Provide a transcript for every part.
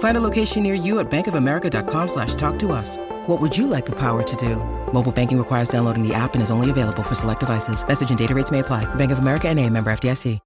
Find a location near you at bankofamerica.com slash talk to us. What would you like the power to do? Mobile banking requires downloading the app and is only available for select devices. Message and data rates may apply. Bank of America and a member FDIC.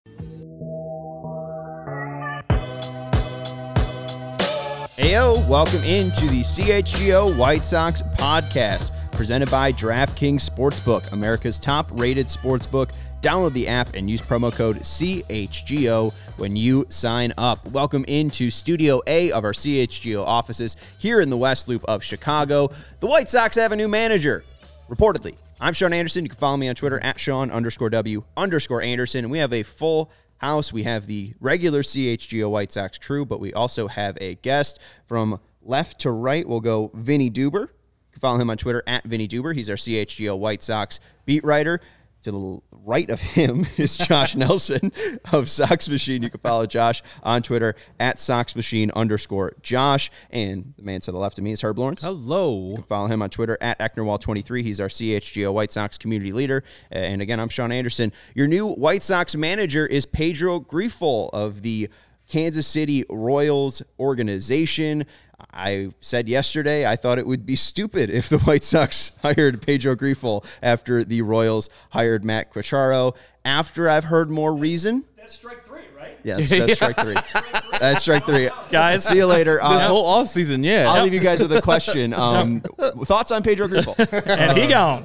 Ayo, welcome into the CHGO White Sox podcast, presented by DraftKings Sportsbook, America's top rated sportsbook. Download the app and use promo code CHGO when you sign up. Welcome into Studio A of our CHGO offices here in the West Loop of Chicago. The White Sox have a new manager, reportedly. I'm Sean Anderson. You can follow me on Twitter at Sean underscore W underscore Anderson. And we have a full house. We have the regular CHGO White Sox crew, but we also have a guest from left to right. We'll go Vinnie Duber. You can follow him on Twitter at Vinnie Duber. He's our CHGO White Sox beat writer. To the right of him is Josh Nelson of Sox Machine. You can follow Josh on Twitter at Sox Machine underscore Josh. And the man to the left of me is Herb Lawrence. Hello. You can follow him on Twitter at Ecknerwall23. He's our CHGO White Sox community leader. And again, I'm Sean Anderson. Your new White Sox manager is Pedro Grifol of the Kansas City Royals organization. I said yesterday I thought it would be stupid if the White Sox hired Pedro Grifol after the Royals hired Matt Quatraro. After I've heard more reason, That's strike three, right? yes, that's strike three. That's strike three. Guys. see you later. This Uh, whole offseason, yeah. I'll leave you guys with a question. Um, thoughts on Pedro Grifol? And he gone.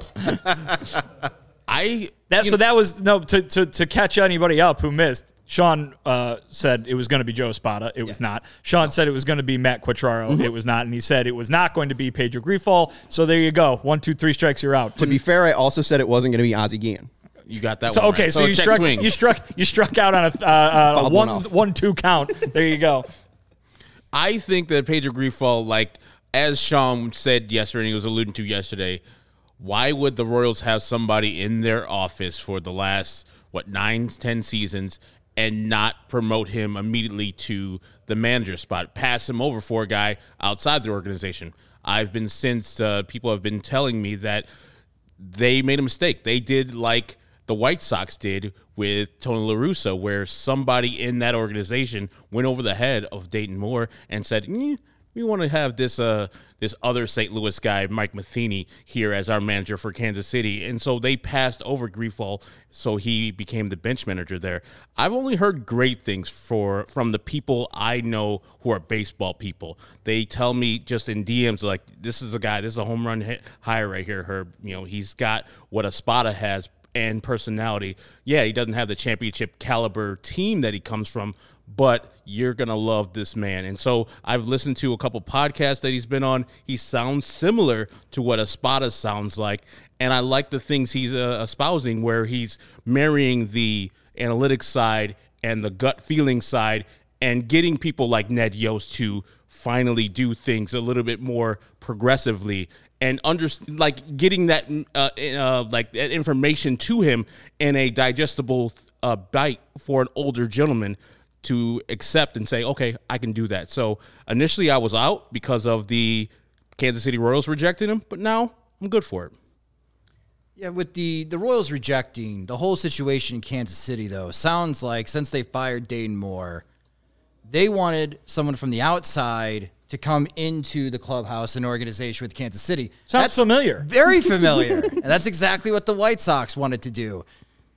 I That, you so that was no to, to to catch anybody up who missed. Sean uh, said it was going to be Joe Espada. It was not. Sean said it was going to be Matt Quatraro. Mm-hmm. It was not, and he said it was not going to be Pedro Grifol. So there you go. One, two, three strikes. You're out. To be fair, I also said it wasn't going to be Ozzie Guillen. you got that So one. okay, right. so, you struck swing. you struck you struck out on a, uh, uh, a Fouled one one off. one two count. There you go. I think that Pedro Grifol, like as Sean said yesterday, and he was alluding to yesterday, why would the Royals have somebody in their office for the last what nine, ten seasons and not promote him immediately to the manager spot, pass him over for a guy outside the organization? I've been since uh, people have been telling me that they made a mistake. They did like the White Sox did with Tony La Russa, where somebody in that organization went over the head of Dayton Moore and said, "Eh, "We want to have this uh this other St. Louis guy, Mike Matheny, here as our manager for Kansas City." And so they passed over Grifol, so he became the bench manager there. I've only heard great things for from the people I know who are baseball people. They tell me just in DMs like, "This is a guy. This is a home run hit hire right here, Herb. You know, he's got what Espada has." and personality. Yeah, he doesn't have the championship caliber team that he comes from, but you're going to love this man. And so I've listened to a couple podcasts that he's been on. He sounds similar to what Espada sounds like. And I like the things he's uh, espousing where he's marrying the analytics side and the gut feeling side and getting people like Ned Yost to finally do things a little bit more progressively and under like getting that uh, uh, like that information to him in a digestible uh, bite for an older gentleman to accept and say, okay, I can do that. So initially, I was out because of the Kansas City Royals rejecting him, but now I'm good for it. Yeah, with the the Royals rejecting the whole situation in Kansas City, though, sounds like since they fired Dayton Moore, they wanted someone from the outside to come into the clubhouse and organization with Kansas City. Sounds familiar. Very familiar. and that's exactly what the White Sox wanted to do.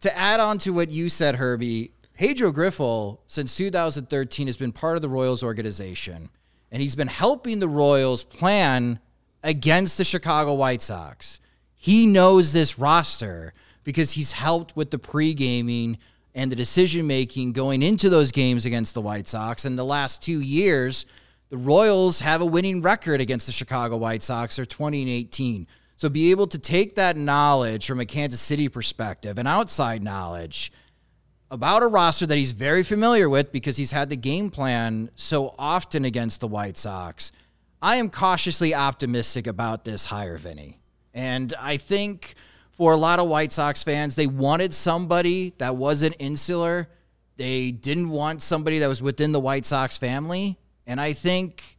To add on to what you said, Herbie, Pedro Grifol, since 2013, has been part of the Royals organization, and he's been helping the Royals plan against the Chicago White Sox. He knows this roster because he's helped with the pre-gaming and the decision making going into those games against the White Sox. And the last two years, the Royals have a winning record against the Chicago White Sox. They're 20 and 18. So be able to take that knowledge from a Kansas City perspective and outside knowledge about a roster that he's very familiar with because he's had the game plan so often against the White Sox. I am cautiously optimistic about this hire, Vinnie. And I think for a lot of White Sox fans, they wanted somebody that wasn't insular. They didn't want somebody that was within the White Sox family. And I think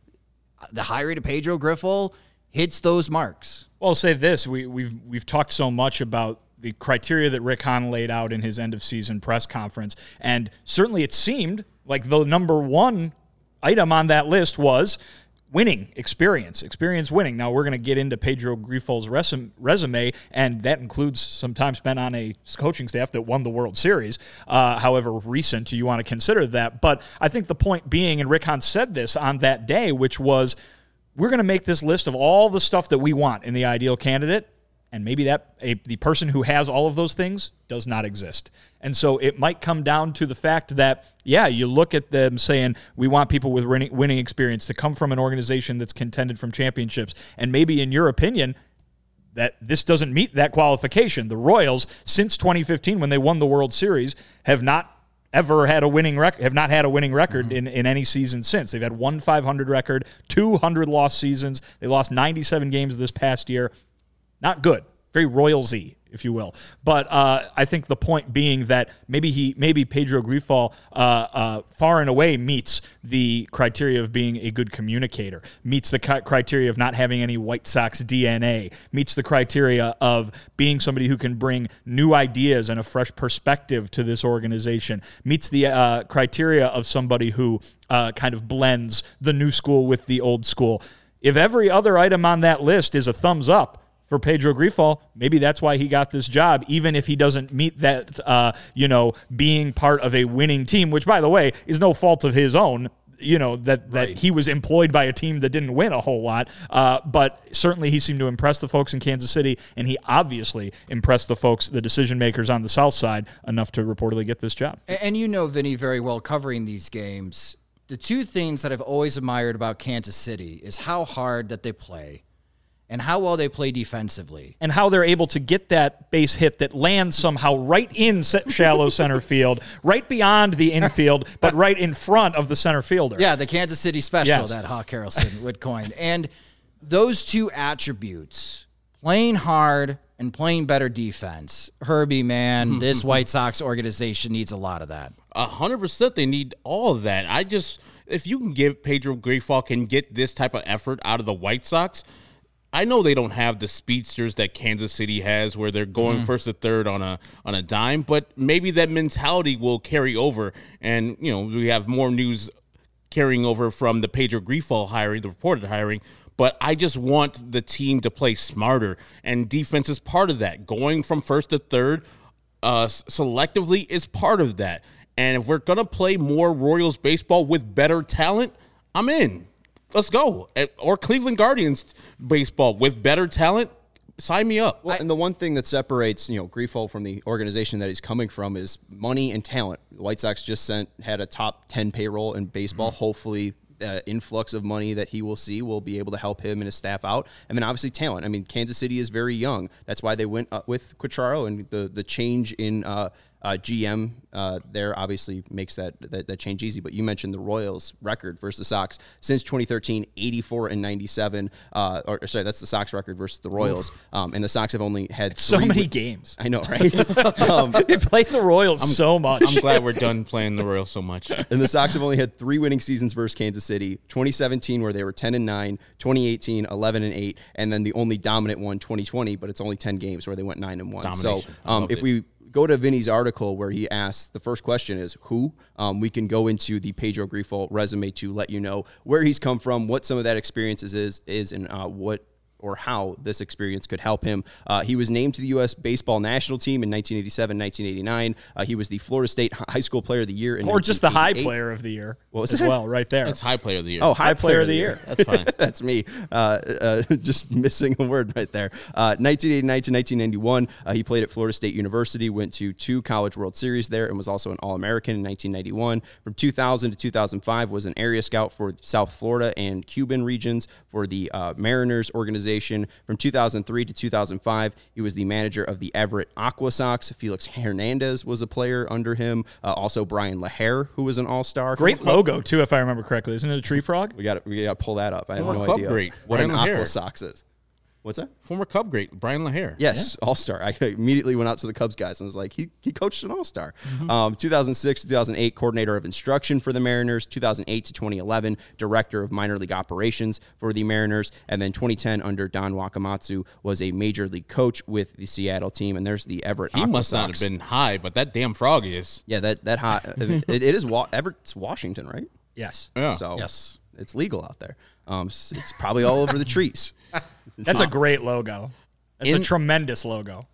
the hiring of Pedro Grifol hits those marks. Well, I'll say this: we, we've we've talked so much about the criteria that Rick Hahn laid out in his end of season press conference, and certainly it seemed like the number one item on that list was winning experience, experience winning. Now we're going to get into Pedro Grifol's resume, and that includes some time spent on a coaching staff that won the World Series. Uh, however recent you want to consider that, but I think the point being, and Rick Hahn said this on that day, which was we're going to make this list of all the stuff that we want in the ideal candidate and maybe that a, the person who has all of those things does not exist. And so it might come down to the fact that yeah, you look at them saying we want people with winning experience to come from an organization that's contended from championships and maybe in your opinion that this doesn't meet that qualification. The Royals since 2015 when they won the World Series have not ever had a winning record have not had a winning record in, in any season since. They've had one 500 record, 200 lost seasons. They lost 97 games this past year. Not good. Very royalsy, if you will. But uh, I think the point being that maybe he, maybe Pedro Grifol, uh, uh, far and away meets the criteria of being a good communicator, meets the criteria of not having any White Sox DNA, meets the criteria of being somebody who can bring new ideas and a fresh perspective to this organization, meets the uh, criteria of somebody who uh, kind of blends the new school with the old school. If every other item on that list is a thumbs up, for Pedro Grifol. Maybe that's why he got this job, even if he doesn't meet that, uh, you know, being part of a winning team, which, by the way, is no fault of his own. You know that that right. he was employed by a team that didn't win a whole lot, uh, but certainly he seemed to impress the folks in Kansas City, and he obviously impressed the folks, the decision makers on the South Side, enough to reportedly get this job. And, and you know, Vinnie, very well covering these games. The two things that I've always admired about Kansas City is how hard that they play and how well they play defensively. And how they're able to get that base hit that lands somehow right in shallow center field, right beyond the infield, but right in front of the center fielder. Yeah, the Kansas City special yes. that Hawk Harrelson would coin. And those two attributes, playing hard and playing better defense, Herbie, man, this White Sox organization needs a lot of that. A hundred percent, they need all of that. I just, if you can give Pedro Grifol can get this type of effort out of the White Sox, I know they don't have the speedsters that Kansas City has, where they're going mm first to third on a on a dime, but maybe that mentality will carry over. And you know, we have more news carrying over from the Pedro Grifol hiring, the reported hiring. But I just want the team to play smarter, and defense is part of that. Going from first to third, uh, selectively is part of that. And if we're gonna play more Royals baseball with better talent, I'm in let's go. Or Cleveland Guardians baseball with better talent. Sign me up. Well, and the one thing that separates, you know, Grifol from the organization that he's coming from is money and talent. The White Sox just sent had a top ten payroll in baseball. Mm-hmm. Hopefully, uh, influx of money that he will see will be able to help him and his staff out. And then obviously talent. I mean, Kansas City is very young. That's why they went with Quatraro and the the change in uh, uh, GM uh, there obviously makes that, that, that change easy. But you mentioned the Royals record versus the Sox since 2013, 84 and 97. Uh, or sorry, that's the Sox record versus the Royals. Um, and the Sox have only had so many games. I know, right? um, they play the Royals I'm, so much. I'm glad we're done playing the Royals so much. And the Sox have only had three winning seasons versus Kansas City: 2017 where they were 10 and 9, 2018 11 and 8, and then the only dominant one 2020, but it's only 10 games where they went 9 and 1. Domination. So um, if it. we go to Vinnie's article where he asks the first question is who. Um, we can go into the Pedro Grifol resume to let you know where he's come from, what some of that experiences is, is, and uh, what or how this experience could help him. Uh, he was named to the U.S. baseball national team in 1987, 1989. Uh, he was the Florida State High School Player of the Year, in or just the high player of the year What was as it? well, right there. It's high player of the year. Oh, high, High player of the year. that's fine. That's me. Uh, uh, just missing a word right there. Uh, 1989 to 1991, uh, he played at Florida State University, went to two College World Series there, and was also an All American in 1991. From 2000 to 2005, was an area scout for South Florida and Cuban regions for the uh, Mariners organization. From 2003 to 2005, he was the manager of the Everett Aqua Sox. Felix Hernandez was a player under him. Uh, also, Bryan LaHair, who was an All Star. Great logo too, if I remember correctly. Isn't it a tree frog? We got to we got to pull that up. I have no club idea great, what an LaHair. aqua sox is. What's that? Former Cub great Bryan LaHair. Yes, All Star. I immediately went out to the Cubs guys and was like, he, he coached an All Star. Mm-hmm. Um, 2006 2008, coordinator of instruction for the Mariners. 2008 to 2011, director of minor league operations for the Mariners. And then 2010, under Don Wakamatsu, was a major league coach with the Seattle team. And there's the Everett. He Aqua must not have been high, but that damn frog is. Yeah, that that hot. it, it is wa- Everett's Washington, right? Yes. Yeah. So Yes. it's legal out there. Um, it's probably all over the trees. That's a great logo. That's In- a tremendous logo.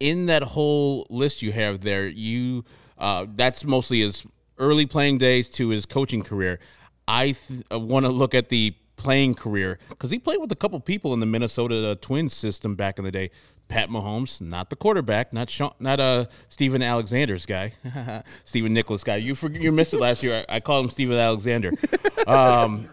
in that whole list you have there, you uh, that's mostly his early playing days to his coaching career. I th- want to look at the playing career because he played with a couple people in the Minnesota Twins system back in the day. Pat Mahomes, not the quarterback, not Sean, not uh Steven Alexander's guy, Steven Nicholas guy. You for, you missed it last year. I, I called him Steven Alexander. Um,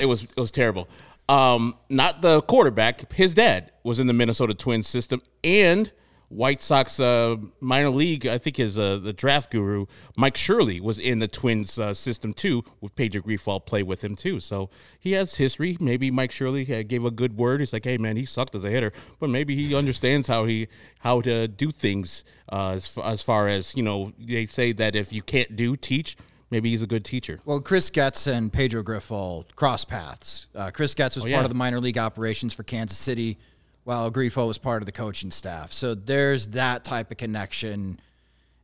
it was it was terrible. Um, not the quarterback. His dad was in the Minnesota Twins system and White Sox uh, minor league. I think his uh, the draft guru Mike Shirley was in the Twins uh, system too. With Pedro Grifol play with him too, so he has history. Maybe Mike Shirley uh, gave a good word. He's like, hey man, he sucked as a hitter, but maybe he understands how he how to do things. Uh, as, as far as you know, they say that if you can't do, teach. Maybe he's a good teacher. Well, Chris Getz and Pedro Grifol cross paths. Uh, Chris Getz was yeah. part of the minor league operations for Kansas City, while Grifo was part of the coaching staff. So there's that type of connection.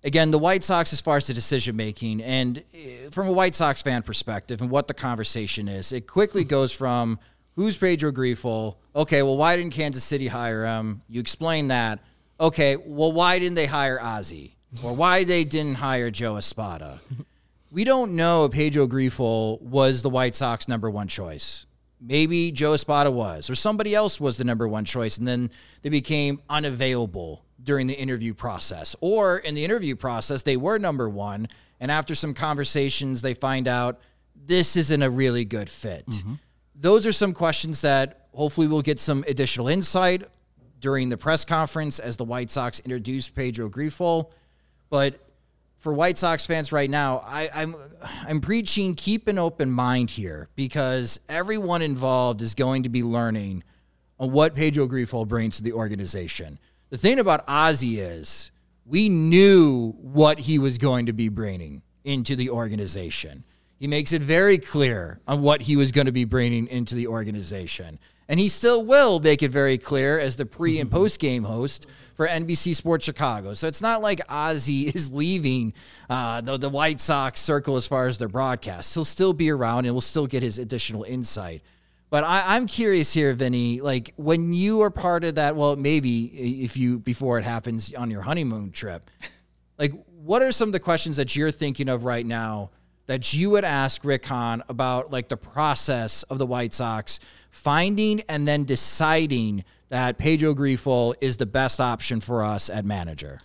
Again, the White Sox, as far as the decision making, and eh, from a White Sox fan perspective, and what the conversation is, it quickly goes from who's Pedro Grifol? Okay, well, why didn't Kansas City hire him? You explain that. Okay, well, why didn't they hire Ozzie? Or why they didn't hire Joe Espada? we don't know if Pedro Grifol was the White Sox number one choice. Maybe Joe Espada was, or somebody else was the number one choice, and then they became unavailable during the interview process. Or in the interview process, they were number one, and after some conversations, they find out this isn't a really good fit. Mm-hmm. Those are some questions that hopefully we'll get some additional insight during the press conference as the White Sox introduce Pedro Grifol. But for White Sox fans right now, I, I'm I'm preaching keep an open mind here because everyone involved is going to be learning on what Pedro Grifol brings to the organization. The thing about Ozzie is we knew what he was going to be bringing into the organization. He makes it very clear on what he was going to be bringing into the organization. And he still will make it very clear as the pre and post game host for NBC Sports Chicago. So it's not like Ozzie is leaving uh, the, the White Sox circle as far as their broadcast. He'll still be around and we'll still get his additional insight. But I, I'm curious here, Vinnie, like when you are part of that, well, maybe if you, before it happens on your honeymoon trip, like what are some of the questions that you're thinking of right now that you would ask Rick Hahn about like the process of the White Sox finding and then deciding that Pedro Grifol is the best option for us at manager?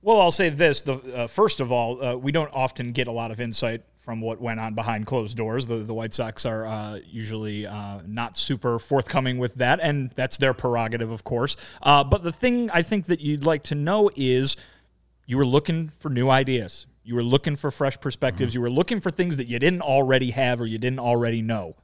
Well, I'll say this: the uh, first of all, uh, we don't often get a lot of insight from what went on behind closed doors. The, the White Sox are uh, usually uh, not super forthcoming with that, and that's their prerogative, of course. Uh, but the thing I think that you'd like to know is you were looking for new ideas. You were looking for fresh perspectives. You were looking for things that you didn't already have or you didn't already know.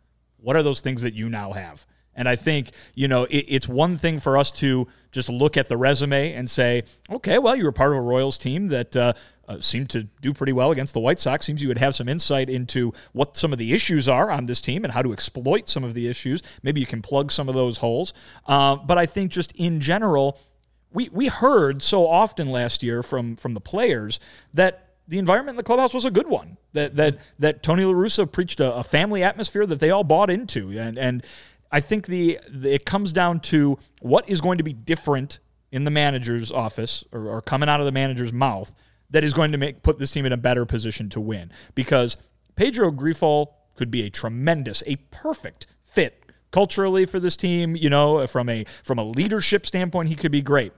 What are those things that you now have? And I think, you know, it, it's one thing for us to just look at the resume and say, okay, well, you were part of a Royals team that uh, uh, seemed to do pretty well against the White Sox. Seems you would have some insight into what some of the issues are on this team and how to exploit some of the issues. Maybe you can plug some of those holes. Uh, but I think just in general, we, we heard so often last year from from the players that the environment in the clubhouse was a good one. That that that Tony La Russa preached a, a family atmosphere that they all bought into, and and I think the, the it comes down to what is going to be different in the manager's office or, or coming out of the manager's mouth that is going to make put this team in a better position to win. Because Pedro Grifol could be a tremendous, a perfect fit culturally for this team. You know, from a from a leadership standpoint, he could be great.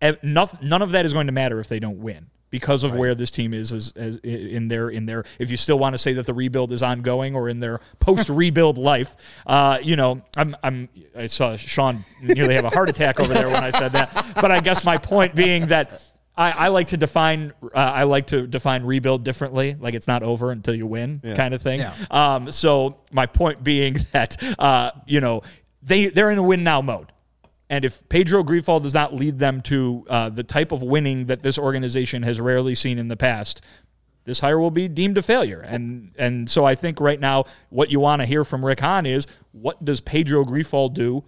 And none of that is going to matter if they don't win because of right. where this team is as, as in their in their if you still want to say that the rebuild is ongoing or in their post rebuild life uh, you know I'm I'm I saw Sean nearly have a heart attack over there when I said that but I guess my point being that I, I like to define uh, I like to define rebuild differently like it's not over until you win yeah. kind of thing yeah. um, so my point being that uh, you know they they're in a win now mode and if Pedro Grifol does not lead them to uh, the type of winning that this organization has rarely seen in the past, this hire will be deemed a failure. And and so I think right now what you want to hear from Rick Hahn is what does Pedro Grifol do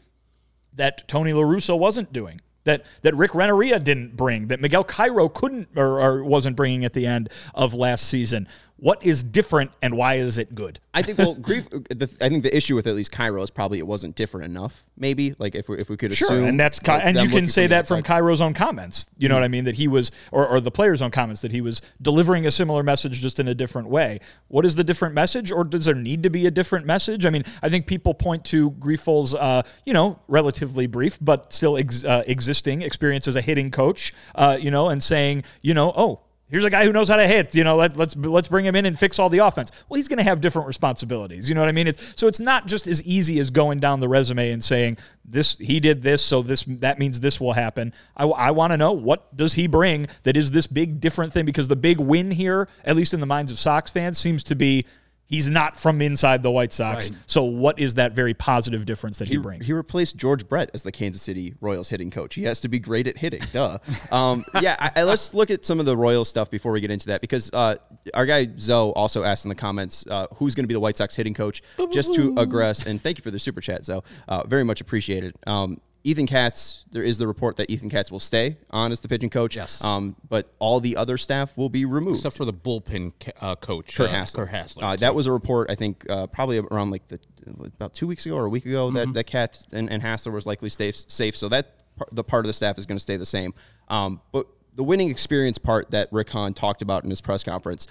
that Tony La Russa wasn't doing? That, that Rick Renteria didn't bring, that Miguel Cairo couldn't or, or wasn't bringing at the end of last season. What is different and why is it good? I think well, grief. The, I think the issue with at least Cairo is probably it wasn't different enough. Maybe like if we, if we could sure, assume, and that's and you can say that from Cairo's own comments. You know mm-hmm. what I mean? That he was, or, or the players' own comments that he was delivering a similar message just in a different way. What is the different message, or does there need to be a different message? I mean, I think people point to Grifol's, uh, you know, relatively brief but still ex, uh, existing experience as a hitting coach, uh, you know, and saying, you know, oh, Here's a guy who knows how to hit. You know, let, let's let's bring him in and fix all the offense. Well, he's going to have different responsibilities. You know what I mean? It's, so it's not just as easy as going down the resume and saying this he did this, so this that means this will happen. I, I want to know what does he bring that is this big different thing because the big win here, at least in the minds of Sox fans, seems to be He's not from inside the White Sox. Right. So what is that very positive difference that he, he, brings? He replaced George Brett as the Kansas City Royals hitting coach. He has to be great at hitting. Duh. Um, yeah, I, I, let's look at some of the Royals stuff before we get into that because uh, our guy Zoe also asked in the comments uh, who's going to be the White Sox hitting coach. Just to aggress and thank you for the super chat, Zoe. Uh, very much appreciated. Um, Ethan Katz, there is the report that Ethan Katz will stay on as the pitching coach. Yes. Um, but all the other staff will be removed. Except for the bullpen uh, coach, Curt uh, Hasler. Hasler. Uh, that was a report, I think, uh, probably around like the about two weeks ago or a week ago mm-hmm. that, that Katz and, and Hasler was likely safe. safe. So that the part of the staff is going to stay the same. Um, but the winning experience part that Rick Hahn talked about in his press conference,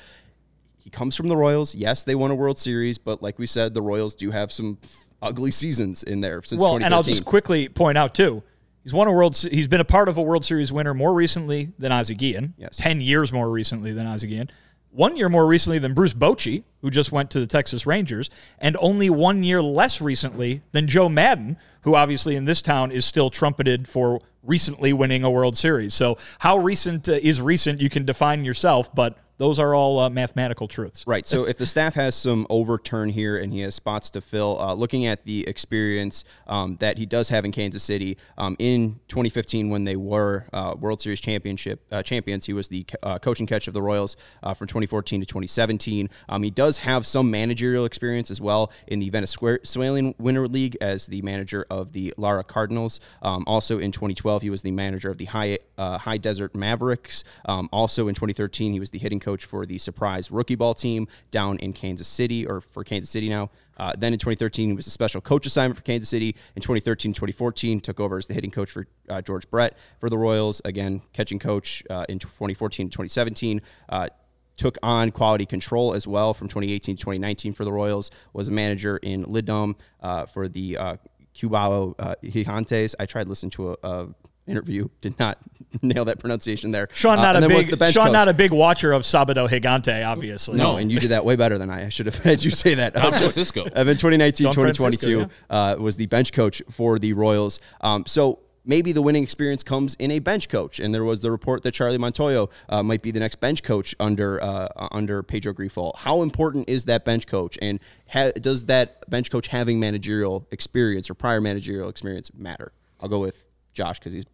he comes from the Royals. Yes, they won a World Series, but like we said, the Royals do have some ugly seasons in there since well, and I'll just quickly point out too. He's won a world. He's been a part of a World Series winner more recently than Ozzie Guillen. Yes, ten years more recently than Ozzie Guillen. One year more recently than Bruce Bochy, who just went to the Texas Rangers, and only one year less recently than Joe Maddon, who obviously in this town is still trumpeted for recently winning a World Series. So, how recent uh, is recent? You can define yourself, but those are all uh, mathematical truths. Right. So if the staff has some overturn here and he has spots to fill, uh, looking at the experience um, that he does have in Kansas City um, in 2015 when they were uh, World Series championship uh, champions, he was the uh, coaching catch of the Royals uh, from 2014 to 2017. Um, he does have some managerial experience as well in the Venezuelan Winter League as the manager of the Lara Cardinals. Um, also in 2012, he was the manager of the High High Desert Mavericks. Um, also in 2013, he was the hitting coach for the surprise rookie ball team down in Kansas City, or for Kansas City now. Uh, then in 2013, he was a special coach assignment for Kansas City. In 2013, 2014, took over as the hitting coach for uh, George Brett for the Royals. Again, catching coach uh, in 2014 2017 uh, took on quality control as well from 2018 to 2019 for the Royals. Was a manager in LIDOM uh, for the uh, Cibao uh, Gigantes. I tried listening to a, a interview. Did not nail that pronunciation there. Sean, not uh, a big Sean, coach. not a big watcher of Sabado Gigante, obviously. No, and you did that way better than I. I should have had you say that. Don Francisco. Evan 2019, 2022 yeah. uh, was the bench coach for the Royals. Um, so maybe the winning experience comes in a bench coach. And there was the report that Charlie Montoyo uh, might be the next bench coach under uh, under Pedro Grifol. How important is that bench coach? And ha- does that bench coach having managerial experience or prior managerial experience matter? I'll go with Josh because he's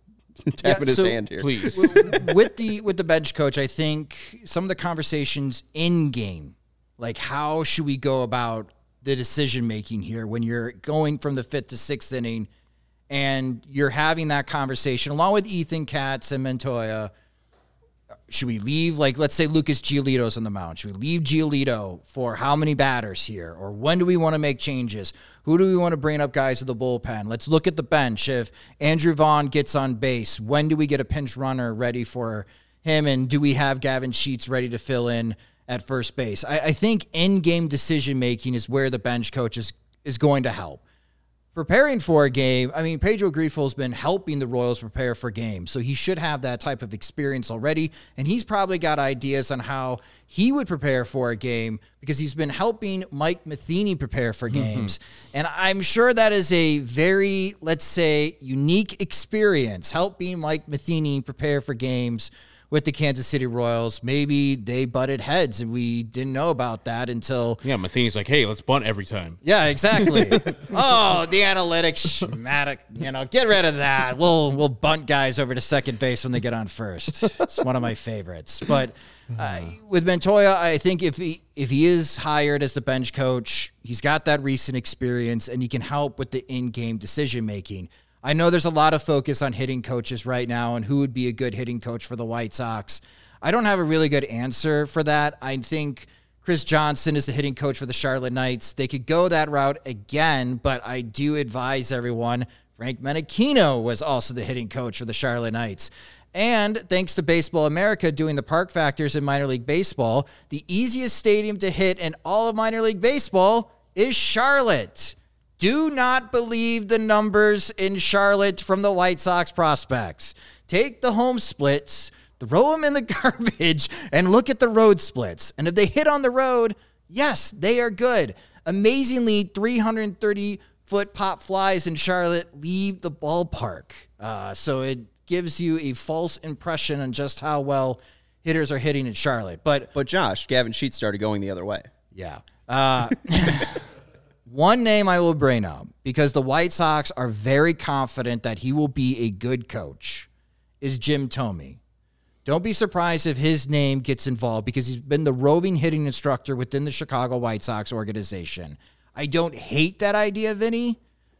tapping yeah, so his hand here. Please. with the with the bench coach, I think some of the conversations in game, like how should we go about the decision making here when you're going from the fifth to sixth inning and you're having that conversation along with Ethan Katz and Montoyo should we leave like let's say Lucas Giolito's on the mound? Should we leave Giolito for how many batters here? Or when do we want to make changes? Who do we want to bring up guys to the bullpen? Let's look at the bench. If Andrew Vaughn gets on base, when do we get a pinch runner ready for him? And do we have Gavin Sheets ready to fill in at first base? I, I think in-game decision making is where the bench coach is is going to help preparing for a game, I mean, Pedro Grifol's been helping the Royals prepare for games, so he should have that type of experience already. And he's probably got ideas on how he would prepare for a game because he's been helping Mike Matheny prepare for mm-hmm. games. and I'm sure that is a very, let's say, unique experience helping Mike Matheny prepare for games with the Kansas City Royals. Maybe they butted heads and we didn't know about that until Yeah, Matheny's like, hey, let's bunt every time. yeah, exactly. oh, the analytics, schmatic. You know, get rid of that. We'll we'll bunt guys over to second base when they get on first. It's one of my favorites. But uh, with Montoyo, I think if he if he is hired as the bench coach, he's got that recent experience and he can help with the in game decision making. I know there's a lot of focus on hitting coaches right now and who would be a good hitting coach for the White Sox. I don't have a really good answer for that. I think Chris Johnson is the hitting coach for the Charlotte Knights. They could go that route again, but I do advise everyone Frank Menechino was also the hitting coach for the Charlotte Knights. And thanks to Baseball America doing the park factors in minor league baseball, the easiest stadium to hit in all of minor league baseball is Charlotte. Do not believe the numbers in Charlotte from the White Sox prospects. Take the home splits, throw them in the garbage, and look at the road splits. And if they hit on the road, yes, they are good. Amazingly, 330 foot pop flies in Charlotte leave the ballpark. Uh, so it gives you a false impression on just how well hitters are hitting in Charlotte. But But Josh, Gavin Sheets started going the other way. yeah. Uh, one name I will bring up because the White Sox are very confident that he will be a good coach is Jim Thome. Don't be surprised if his name gets involved because he's been the roving hitting instructor within the Chicago White Sox organization. I don't hate that idea, Vinnie,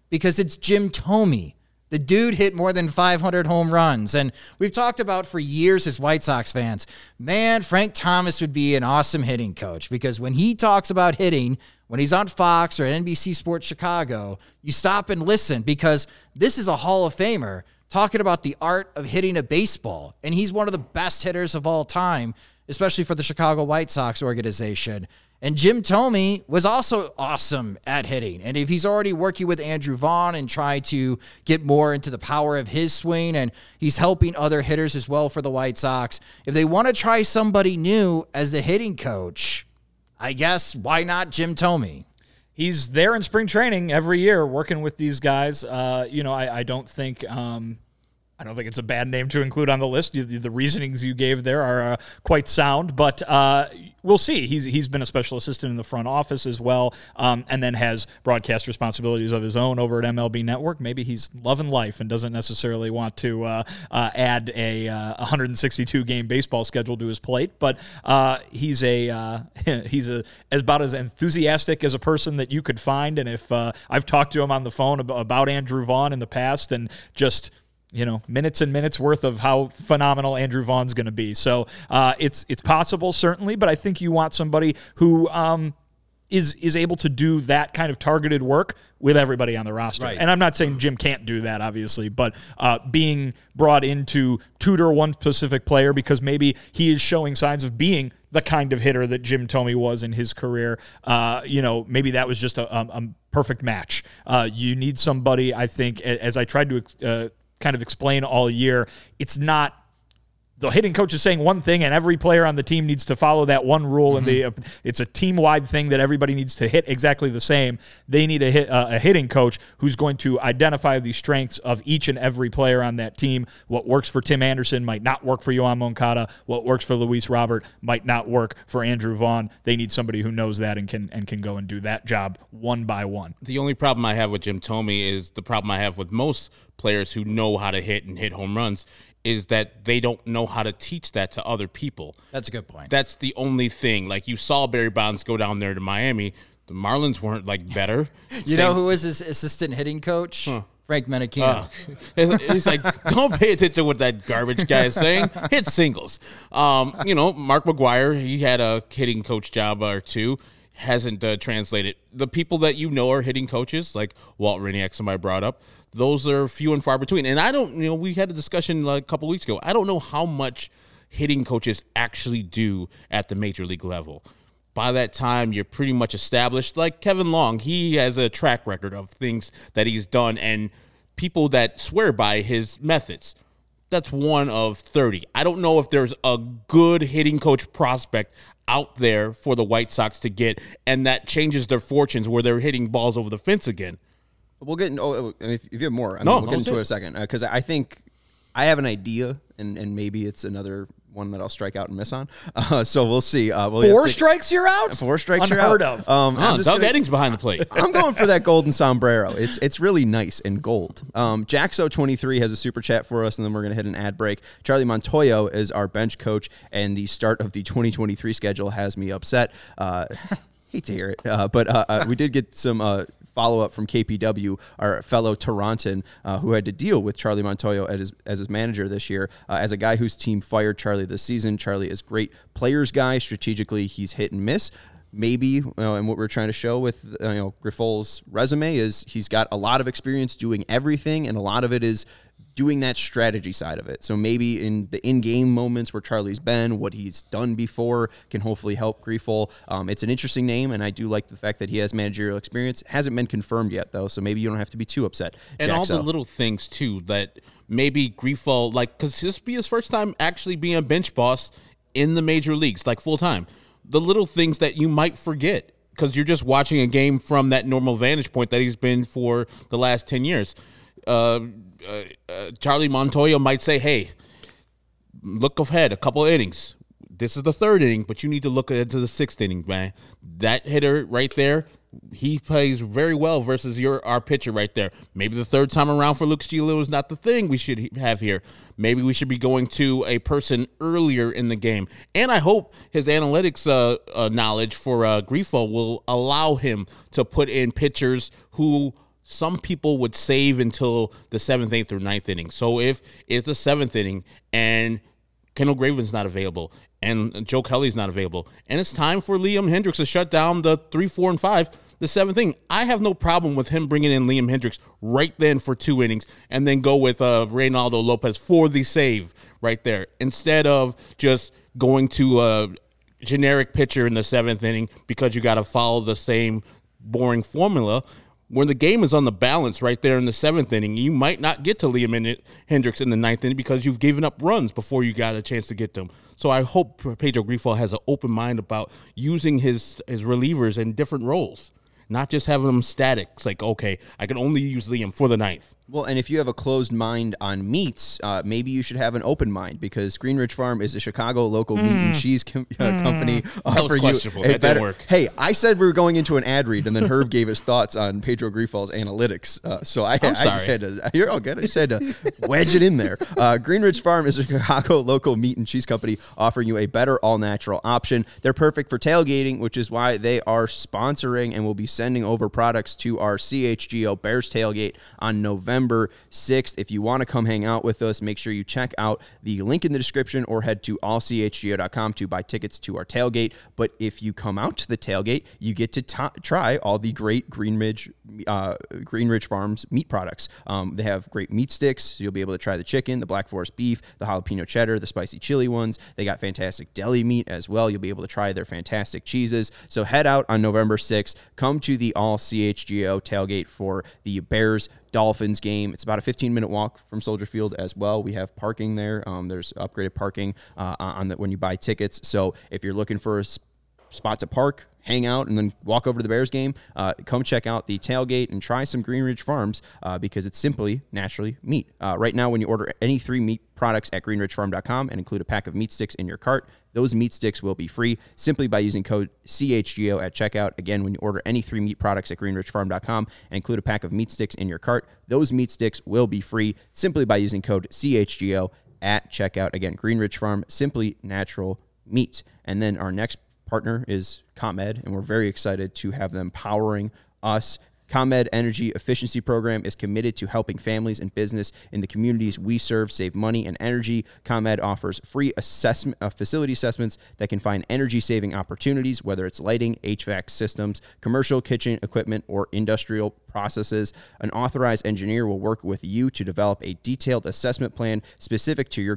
because it's Jim Thome. The dude hit more than 500 home runs. And we've talked about for years as White Sox fans, man, Frank Thomas would be an awesome hitting coach because when he talks about hitting, when he's on Fox or NBC Sports Chicago, you stop and listen because this is a Hall of Famer talking about the art of hitting a baseball. And he's one of the best hitters of all time, especially for the Chicago White Sox organization. And Jim Thome was also awesome at hitting. And if he's already working with Andrew Vaughn and trying to get more into the power of his swing, and he's helping other hitters as well for the White Sox, if they want to try somebody new as the hitting coach, I guess why not Jim Thome? He's there in spring training every year, working with these guys. Uh, you know, I, I don't think. Um, I don't think it's a bad name to include on the list. The, reasonings you gave there are uh, quite sound, but uh, we'll see. He's he's been a special assistant in the front office as well, um, and then has broadcast responsibilities of his own over at MLB Network. Maybe he's loving life and doesn't necessarily want to uh, uh, add a 162 game baseball schedule to his plate. But uh, he's a uh, he's a about as enthusiastic as a person that you could find. And if uh, I've talked to him on the phone about, about Andrew Vaughn in the past, and just you know minutes and minutes worth of how phenomenal Andrew Vaughn's going to be. So uh, it's it's possible certainly, but I think you want somebody who. Um, is, is able to do that kind of targeted work with everybody on the roster. Right. And I'm not saying Jim can't do that, obviously, but uh, being brought in to tutor one specific player because maybe he is showing signs of being the kind of hitter that Jim Thome was in his career. Uh, you know, maybe that was just a, a, a perfect match. Uh, you need somebody, I think, as I tried to uh, kind of explain all year, it's not the hitting coach is saying one thing and every player on the team needs to follow that one rule and they, it's a team-wide thing that everybody needs to hit exactly the same. They need a, hit, uh, a hitting coach who's going to identify the strengths of each and every player on that team. What works for tim anderson might not work for Yoán moncada. What works for luis robert might not work for andrew vaughn. They need somebody who knows that and can and can go and do that job one by one. The only problem I have with Jim Thome is the problem I have with most players who know how to hit and hit home runs is that they don't know how to teach that to other people. That's a good point. That's the only thing. Like you saw Barry Bonds go down there to Miami. The Marlins weren't like better. You know who was his assistant hitting coach for Frank Menechino. Uh, he's like, don't pay attention to what that garbage guy is saying. Hit singles. Um, you know, Mark McGwire, he had a hitting coach job or two. Hasn't uh, translated. The people that you know are hitting coaches, like Walt Hriniak, somebody brought up, those are few and far between. And I don't, you know, we had a discussion like a couple weeks ago. I don't know how much hitting coaches actually do at the major league level by that time you're pretty much established like kevin long he has a track record of things that he's done and people that swear by his methods that's one of 30 i don't know if there's a good hitting coach prospect out there for the white sox to get and that changes their fortunes where they're hitting balls over the fence again We'll get. In, oh, oh if, if you have more, I mean, No, we'll get into it in a second uh, because I think I have an idea, and and maybe it's another one that I'll strike out and miss on. Uh, so we'll see. Uh, we'll Four to- strikes, you're out. Four strikes. Unheard you're out. of. Um, Ah, doug gonna- eddings behind the plate I'm going for that golden sombrero. It's it's really nice and gold. Um, Jaxo23 has a super chat for us, and then we're going to hit an ad break. Charlie Montoyo is our bench coach, and the start of the 2023 schedule has me upset. Uh, hate to hear it, uh, but uh, uh, we did get some. Follow up from KPW, our fellow Torontan, uh, who had to deal with Charlie Montoyo as his, as his manager this year. Uh, as a guy whose team fired Charlie this season, Charlie is great players guy. Strategically, he's hit and miss maybe uh, and what we're trying to show with uh, you know Grifol's resume is he's got a lot of experience doing everything and a lot of it is doing that strategy side of it so maybe in the in-game moments where charlie's been what he's done before can hopefully help Grifol. Um, it's an interesting name and i do like the fact that he has managerial experience hasn't been confirmed yet though so maybe you don't have to be too upset and all the little things too that maybe Griefo like because this be his first time actually being a bench boss in the major leagues like full time. The little things that you might forget because you're just watching a game from that normal vantage point that he's been for the last ten years. Uh, uh, uh, Charlie Montoyo might say, "Hey, look ahead a couple innings. This is the third inning, but you need to look ahead to the sixth inning, man. That hitter right there, he plays very well versus your our pitcher right there. Maybe the third time around for Luke Steele is not the thing we should have here. Maybe we should be going to a person earlier in the game. And I hope his analytics uh, uh, knowledge for uh, Grifo will allow him to put in pitchers who some people would save until the seventh, eighth, or ninth inning. So if it's the seventh inning and Kendall Graveman's not available and Joe Kelly's not available, and it's time for Liam Hendriks to shut down the three, four, and five, the seventh inning, I have no problem with him bringing in Liam Hendriks right then for two innings and then go with uh, Reynaldo Lopez for the save right there instead of just going to a generic pitcher in the seventh inning because you got to follow the same boring formula when the game is on the balance right there in the seventh inning, you might not get to Liam Hen- Hendriks in the ninth inning because you've given up runs before you got a chance to get them. So I hope Pedro Grifo has an open mind about using his his relievers in different roles, not just having them static. It's like, okay, I can only use Liam for the ninth. Well, and if you have a closed mind on meats, uh, maybe you should have an open mind because Green Ridge Farm is a Chicago local meat and cheese com- uh, company. Mm. was Offer you a better- work. Hey, I said we were going into an ad read, and then Herb gave his thoughts on Pedro Grifol's analytics. Uh, so I, I just had to. You're all good. I just had to wedge it in there. Uh, Green Ridge Farm is a Chicago local meat and cheese company offering you a better all natural option. They're perfect for tailgating, which is why they are sponsoring and will be sending over products to our CHGO Bears tailgate on November 6th. If you want to come hang out with us, make sure you check out the link in the description or head to allchgo.com to buy tickets to our tailgate. But if you come out to the tailgate, you get to to- try all the great Green Ridge, uh, Green Ridge Farms meat products. Um, they have great meat sticks. So you'll be able to try the chicken, the Black Forest beef, the jalapeno cheddar, the spicy chili ones. They got fantastic deli meat as well. You'll be able to try their fantastic cheeses. So head out on November 6th. Come to the All CHGO tailgate for the Bears Dolphins game. It's about a 15 minute walk from Soldier Field as well. We have parking there. Um, there's upgraded parking uh, on the, when you buy tickets. So if you're looking for a spot to park, hang out, and then walk over to the Bears game, uh, come check out the tailgate and try some Green Ridge Farms uh, because it's simply naturally meat. Uh, right now, when you order any three meat products at greenridgefarm.com and include a pack of meat sticks in your cart, those meat sticks will be free simply by using code CHGO at checkout. Again, when you order any three meat products at greenridgefarm.com and include a pack of meat sticks in your cart, those meat sticks will be free simply by using code CHGO at checkout. Again, Green Ridge Farm, simply natural meat. And then our next partner is ComEd, and we're very excited to have them powering us. ComEd Energy Efficiency Program is committed to helping families and business in the communities we serve save money and energy. ComEd offers free assessment uh, facility assessments that can find energy saving opportunities, whether it's lighting, HVAC systems, commercial kitchen equipment, or industrial processes. An authorized engineer will work with you to develop a detailed assessment plan specific to your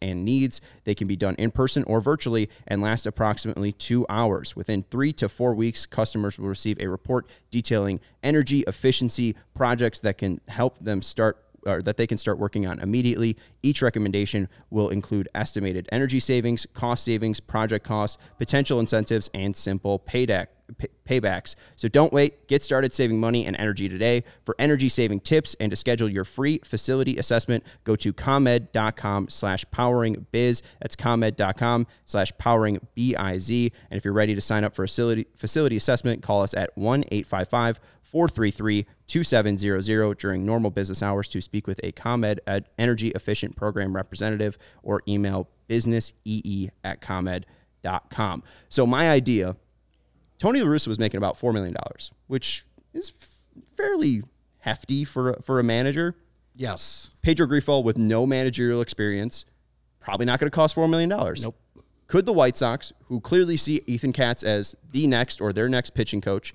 and needs. They can be done in person or virtually and last approximately two hours. Within three to four weeks, customers will receive a report detailing energy efficiency projects that can help them start or that they can start working on immediately. Each recommendation will include estimated energy savings, cost savings, project costs, potential incentives, and simple payback paybacks. So don't wait. Get started saving money and energy today. For energy saving tips and to schedule your free facility assessment, go to comed.com slash powering biz. That's comed.com slash powering B-I-Z. And if you're ready to sign up for a facility, facility assessment, call us at 1-855 433 2700 during normal business hours to speak with a ComEd uh, energy efficient program representative or email businessee at comed.com. So, my idea Tony La Russa was making about $4 million, which is fairly hefty for, for a manager. Yes. Pedro Grifol with no managerial experience, probably not going to cost $4 million. Nope. Could the White Sox, who clearly see Ethan Katz as the next or their next pitching coach,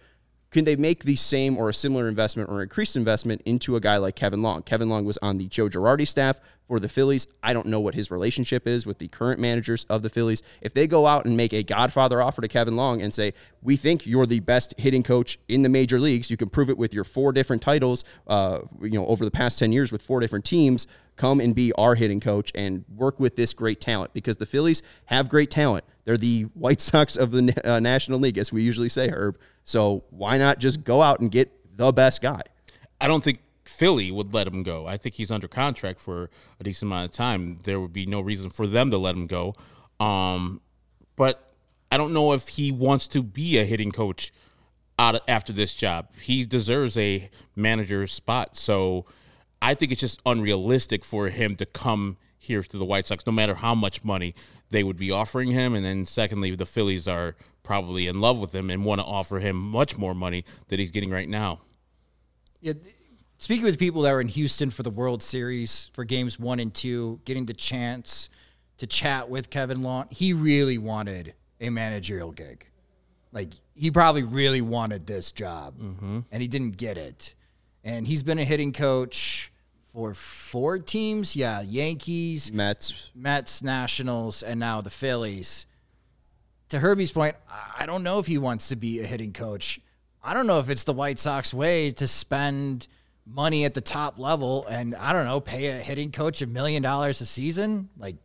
can they make the same or a similar investment or increased investment into a guy like Kevin Long? Kevin Long was on the Joe Girardi staff for the Phillies. I don't know what his relationship is with the current managers of the Phillies. If they go out and make a Godfather offer to Kevin Long and say, "We think you're the best hitting coach in the major leagues. You can prove it with your four different titles, uh, you know, over the past ten years with four different teams." Come and be our hitting coach and work with this great talent because the Phillies have great talent. They're the White Sox of the uh, National League, as we usually say, Herb. So why not just go out and get the best guy? I don't think Philly would let him go. I think he's under contract for a decent amount of time. There would be no reason for them to let him go. Um, but I don't know if he wants to be a hitting coach out of, after this job. He deserves a manager spot. So I think it's just unrealistic for him to come here to the White Sox, no matter how much money they would be offering him. And then, secondly, the Phillies are probably in love with him and want to offer him much more money that he's getting right now. Yeah. Speaking with people that were in Houston for the World Series for games one and two, getting the chance to chat with Kevin Long, he really wanted a managerial gig. Like, he probably really wanted this job, mm-hmm. and he didn't get it. And he's been a hitting coach for four teams. Yeah, Yankees, Mets, Mets, Nationals, and now the Phillies. To Herbie's point, I don't know if he wants to be a hitting coach. I don't know if it's the White Sox way to spend money at the top level and I don't know, pay a hitting coach a million dollars a season. Like,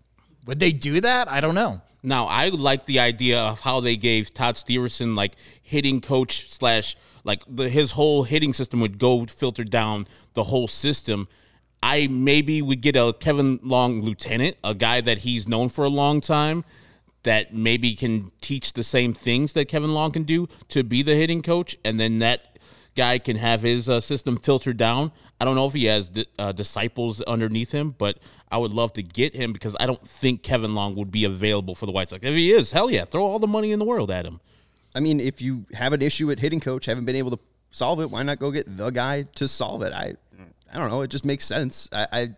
would they do that? I don't know. Now, I like the idea of how they gave Todd Steverson like hitting coach slash like the, his whole hitting system would go filter down the whole system. I maybe would get a Kevin Long lieutenant, a guy that he's known for a long time that maybe can teach the same things that Kevin Long can do to be the hitting coach, and then that guy can have his uh, system filtered down. I don't know if he has uh, disciples underneath him, but I would love to get him because I don't think Kevin Long would be available for the White Sox. If he is, hell yeah, throw all the money in the world at him. I mean, if you have an issue at hitting coach, haven't been able to solve it, why not go get the guy to solve it? I, I don't know. It just makes sense. I, I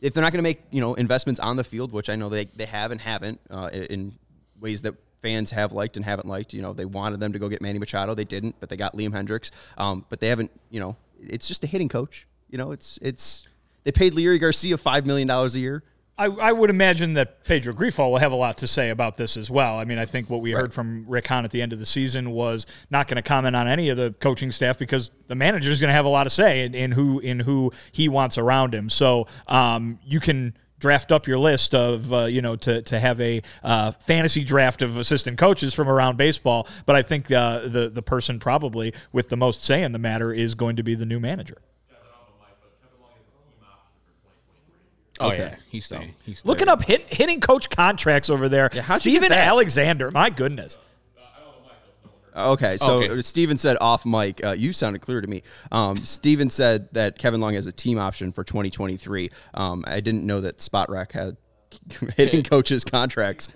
if they're not going to make you know investments on the field, which I know they they have and haven't uh, in ways that fans have liked and haven't liked. You know, they wanted them to go get Manny Machado, they didn't, but they got Liam Hendriks. Um, but they haven't. You know, it's just a hitting coach. You know, it's it's they paid Leury Garcia five million dollars a year. I, I, would imagine that Pedro Grifol will have a lot to say about this as well. I mean, I think what we right. heard from Rick Hahn at the end of the season was not going to comment on any of the coaching staff because the manager is going to have a lot to say in, in, who in who he wants around him. So um, you can draft up your list of uh, you know to to have a uh, fantasy draft of assistant coaches from around baseball. But I think uh, the the person probably with the most say in the matter is going to be the new manager. Oh okay. yeah, he's staying. He's looking up hit, hitting coach contracts over there. Yeah, Steven Alexander, my goodness. Okay, so okay. Steven said off mic. Uh, you sounded clear to me. Um, Steven said that Kevin Long has a team option for 2023. Um, I didn't know that Spotrac had hitting coaches contracts.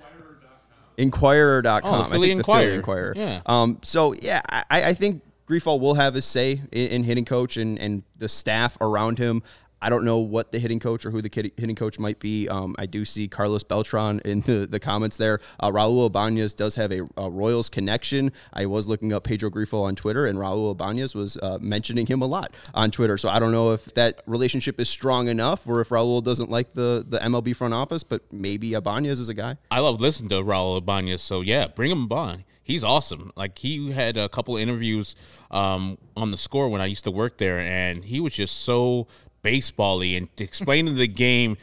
Inquirer.com. Oh, Philly Inquirer. Philly Inquirer. Yeah. Um, so yeah, I, I think Grifol will have his say in, in hitting coach and, and the staff around him. I don't know what the hitting coach or who the hitting coach might be. Um, I do see Carlos Beltran in the, the comments there. Uh, Raul Ibanez does have a, a, Royals connection. I was looking up Pedro Grifol on Twitter, and Raul Ibanez was uh, mentioning him a lot on Twitter. So I don't know if that relationship is strong enough or if Raul doesn't like the, the MLB front office, but maybe Ibanez is a guy. I love listening to Raul Ibanez. So yeah, bring him on he's awesome. Like he had a couple interviews um, on the score when I used to work there, and he was just so basebally and explaining the game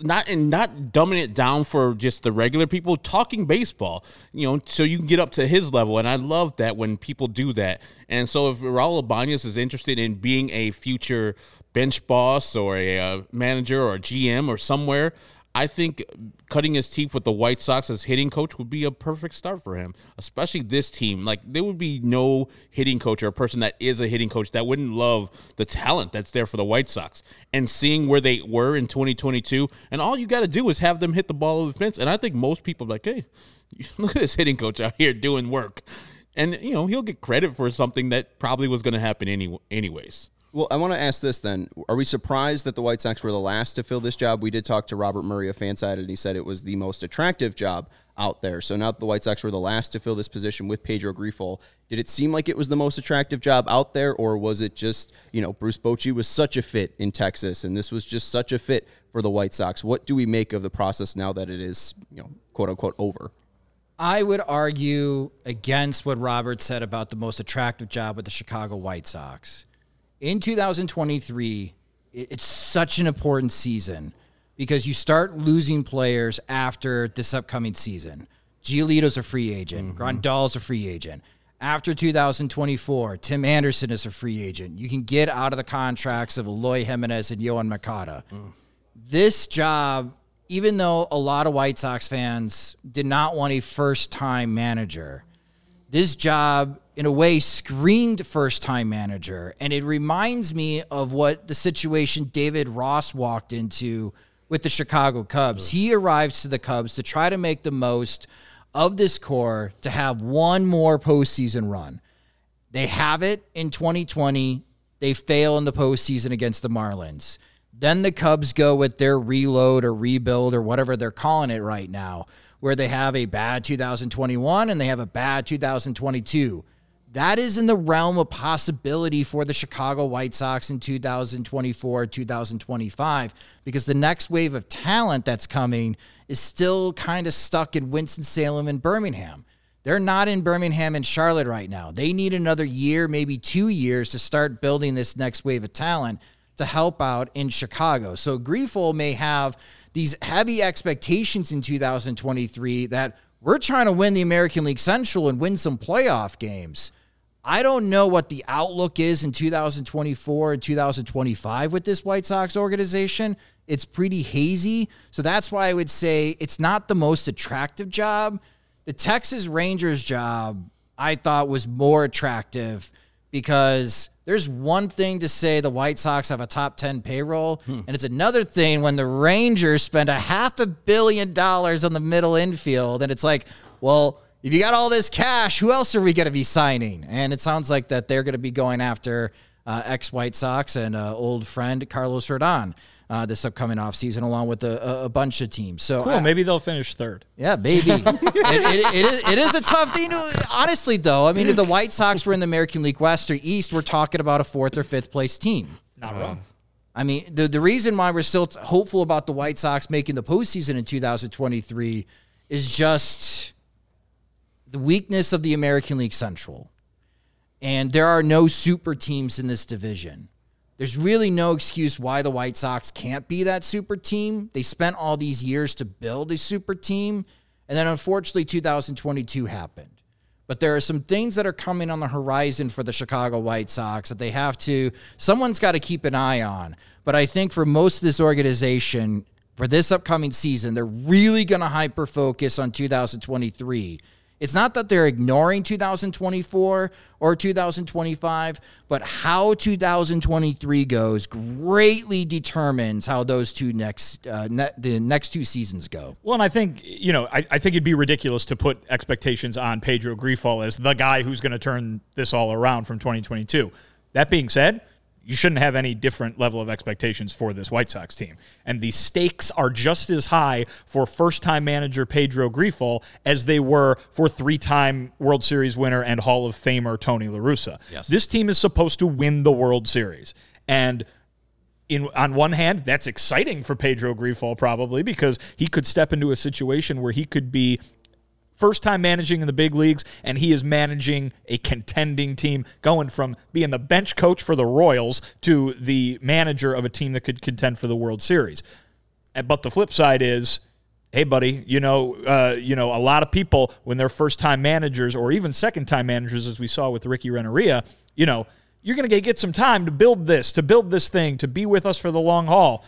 not and not dumbing it down for just the regular people talking baseball you know so you can get up to his level and i love that when people do that and so if raul ibanez is interested in being a future bench boss or a, a uh, manager or a gm or somewhere I think cutting his teeth with the White Sox as hitting coach would be a perfect start for him, especially this team. Like there would be no hitting coach or a person that is a hitting coach that wouldn't love the talent that's there for the White Sox. And seeing where they were in 2022, and all you got to do is have them hit the ball over the fence. And I think most people like, hey, look at this hitting coach out here doing work. And you know he'll get credit for something that probably was going to happen any anyways. Well, I want to ask this then. Are we surprised that the White Sox were the last to fill this job? We did talk to Robert Murray of FanSided, and he said it was the most attractive job out there. So now that the White Sox were the last to fill this position with Pedro Grifol, did it seem like it was the most attractive job out there, or was it just, you know, Bruce Bochy was such a fit in Texas, and this was just such a fit for the White Sox? What do we make of the process now that it is, you know, quote unquote over? I would argue against what Robert said about the most attractive job with the Chicago White Sox in 2023, it's such an important season because you start losing players after this upcoming season. Giolito's a free agent. Mm-hmm. Grandal's a free agent. After 2024, Tim Anderson is a free agent. You can get out of the contracts of Eloy Jimenez and Yoán Moncada. Mm. This job, even though a lot of White Sox fans did not want a first time manager, this job in a way screamed first time manager and it reminds me of what the situation David Ross walked into with the Chicago Cubs. He arrives to the Cubs to try to make the most of this core to have one more postseason run. They have it in 2020. They fail in the postseason against the Marlins. Then the Cubs go with their reload or rebuild or whatever they're calling it right now, where they have a bad 2021 and they have a bad 2022 that is in the realm of possibility for the Chicago White Sox in 2024, 2025, because the next wave of talent that's coming is still kind of stuck in Winston-Salem and Birmingham. They're not in Birmingham and Charlotte right now. They need another year, maybe two years to start building this next wave of talent to help out in Chicago. So Grifol may have these heavy expectations in 2023 that we're trying to win the American League Central and win some playoff games. I don't know what the outlook is in 2024 and 2025 with this White Sox organization. It's pretty hazy. So that's why I would say it's not the most attractive job. The Texas Rangers job I thought was more attractive because there's one thing to say the White Sox have a top 10 payroll, hmm. and it's another thing when the Rangers spend a half a billion dollars on the middle infield. And it's like, well, if you got all this cash, who else are we going to be signing? And it sounds like that they're going to be going after uh, ex White Sox and uh, old friend Carlos Rodon. Uh, this upcoming offseason, along with a, a, bunch of teams. So cool. maybe they'll finish third. Yeah, maybe. it, it, it, is, it is a tough thing. Honestly, though, I mean, if the White Sox were in the American League West or East, we're talking about a fourth or fifth place team. Not wrong. I mean, the the reason why we're still hopeful about the White Sox making the postseason in 2023 is just the weakness of the American League Central. And there are no super teams in this division. There's really no excuse why the White Sox can't be that super team. They spent all these years to build a super team. And then unfortunately, 2022 happened. But there are some things that are coming on the horizon for the Chicago White Sox that they have to, someone's got to keep an eye on. But I think for most of this organization, for this upcoming season, they're really going to hyper focus on 2023 It's not that they're ignoring 2024 or 2025, but how 2023 goes greatly determines how those two next uh, ne- the next two seasons go. Well, and I think you know, I, I think it'd be ridiculous to put expectations on Pedro Grifol as the guy who's going to turn this all around from 2022. That being said, you shouldn't have any different level of expectations for this White Sox team. And the stakes are just as high for first time manager Pedro Grifol as they were for three time World Series winner and Hall of Famer Tony La Russa. Yes. This team is supposed to win the World Series. And in on one hand, that's exciting for Pedro Grifol probably because he could step into a situation where he could be first time managing in the big leagues, and he is managing a contending team, going from being the bench coach for the Royals to the manager of a team that could contend for the World Series. But the flip side is, hey, buddy, you know, uh, you know, a lot of people when they're first time managers or even second time managers, as we saw with Ricky Renteria, you know, you're going to get some time to build this, to build this thing, to be with us for the long haul.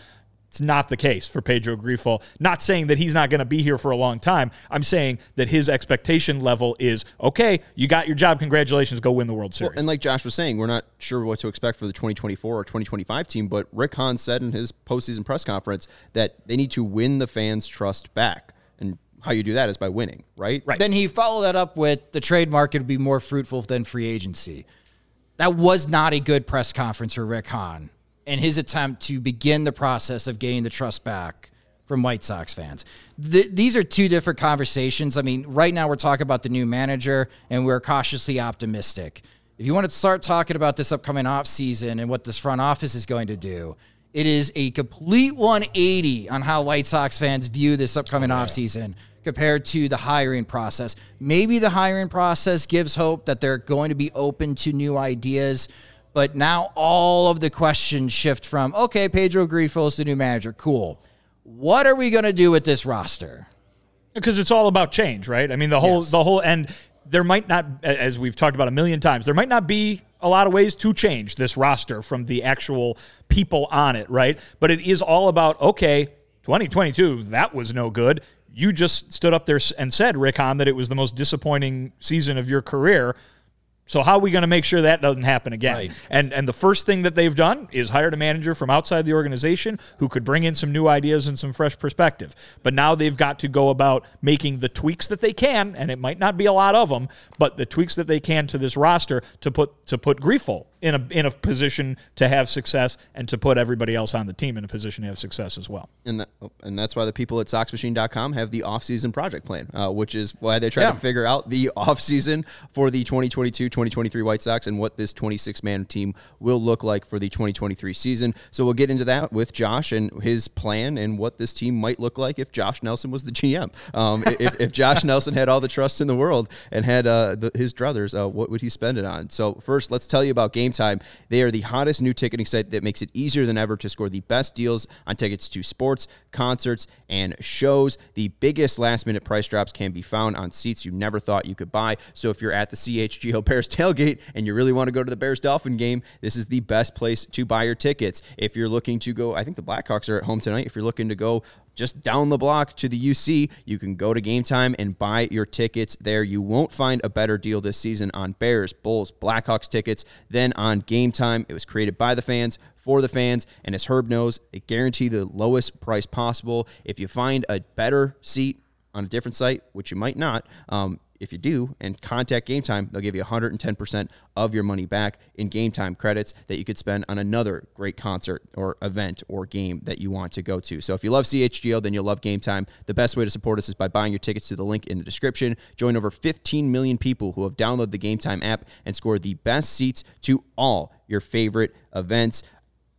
It's not the case for Pedro Grifol. Not saying that he's not going to be here for a long time. I'm saying that his expectation level is okay. You got your job. Congratulations. Go win the World Series. Well, and like Josh was saying, we're not sure what to expect for the 2024 or 2025 team, but Rick Hahn said in his postseason press conference that they need to win the fans' trust back. And how you do that is by winning, right? Right. Then he followed that up with the trade market would be more fruitful than free agency. That was not a good press conference for Rick Hahn in his attempt to begin the process of getting the trust back from White Sox fans. Th- these are two different conversations. I mean, right now we're talking about the new manager and we're cautiously optimistic. If you want to start talking about this upcoming offseason and what this front office is going to do, it is a complete 180 on how White Sox fans view this upcoming oh, offseason compared to the hiring process. Maybe the hiring process gives hope that they're going to be open to new ideas, but now all of the questions shift from okay, Pedro Grifol is the new manager. Cool. What are we going to do with this roster? because it's all about change, right? I mean, the whole Yes. the whole and there might not, as we've talked about a million times, there might not be a lot of ways to change this roster from the actual people on it, right? But it is all about okay, 2022 that was no good. You just stood up there and said, Rick Hahn, that it was the most disappointing season of your career. So how are we going to make sure that doesn't happen again? Right. And and the first thing that they've done is hired a manager from outside the organization who could bring in some new ideas and some fresh perspective. But now they've got to go about making the tweaks that they can, and it might not be a lot of them, but the tweaks that they can to this roster to put to put Grifol in a in a position to have success and to put everybody else on the team in a position to have success as well. and that, and that's why the people at SoxMachine.com have the off-season project plan, uh, which is why they try Yeah. to figure out the off-season for the 2022-2023 White Sox and what this 26-man team will look like for the 2023 season. So we'll get into that with Josh and his plan and what this team might look like if Josh Nelson was the GM. Um, if, if Josh Nelson had all the trust in the world and had uh, the, his druthers, uh, what would he spend it on? So first, let's tell you about Game Time. They are the hottest new ticketing site that makes it easier than ever to score the best deals on tickets to sports, concerts, and shows. The biggest last minute price drops can be found on seats you never thought you could buy. So if you're at the CHGO Bears tailgate and you really want to go to the Bears Dolphin game, this is the best place to buy your tickets. If you're looking to go, I think the Blackhawks are at home tonight. If you're looking to go just down the block to the UC, you can go to game time and buy your tickets there. You won't find a better deal this season on Bears, Bulls, Blackhawks tickets than on game time. It was created by the fans for the fans, and as Herb knows, they guarantee the lowest price possible. If you find a better seat on a different site, which you might not, um, if you do and contact Game Time, they'll give you 110% of your money back in Game Time credits that you could spend on another great concert or event or game that you want to go to. So if you love CHGO, then you'll love Game Time. The best way to support us is by buying your tickets to the link in the description. Join over 15 million people who have downloaded the Game Time app and scored the best seats to all your favorite events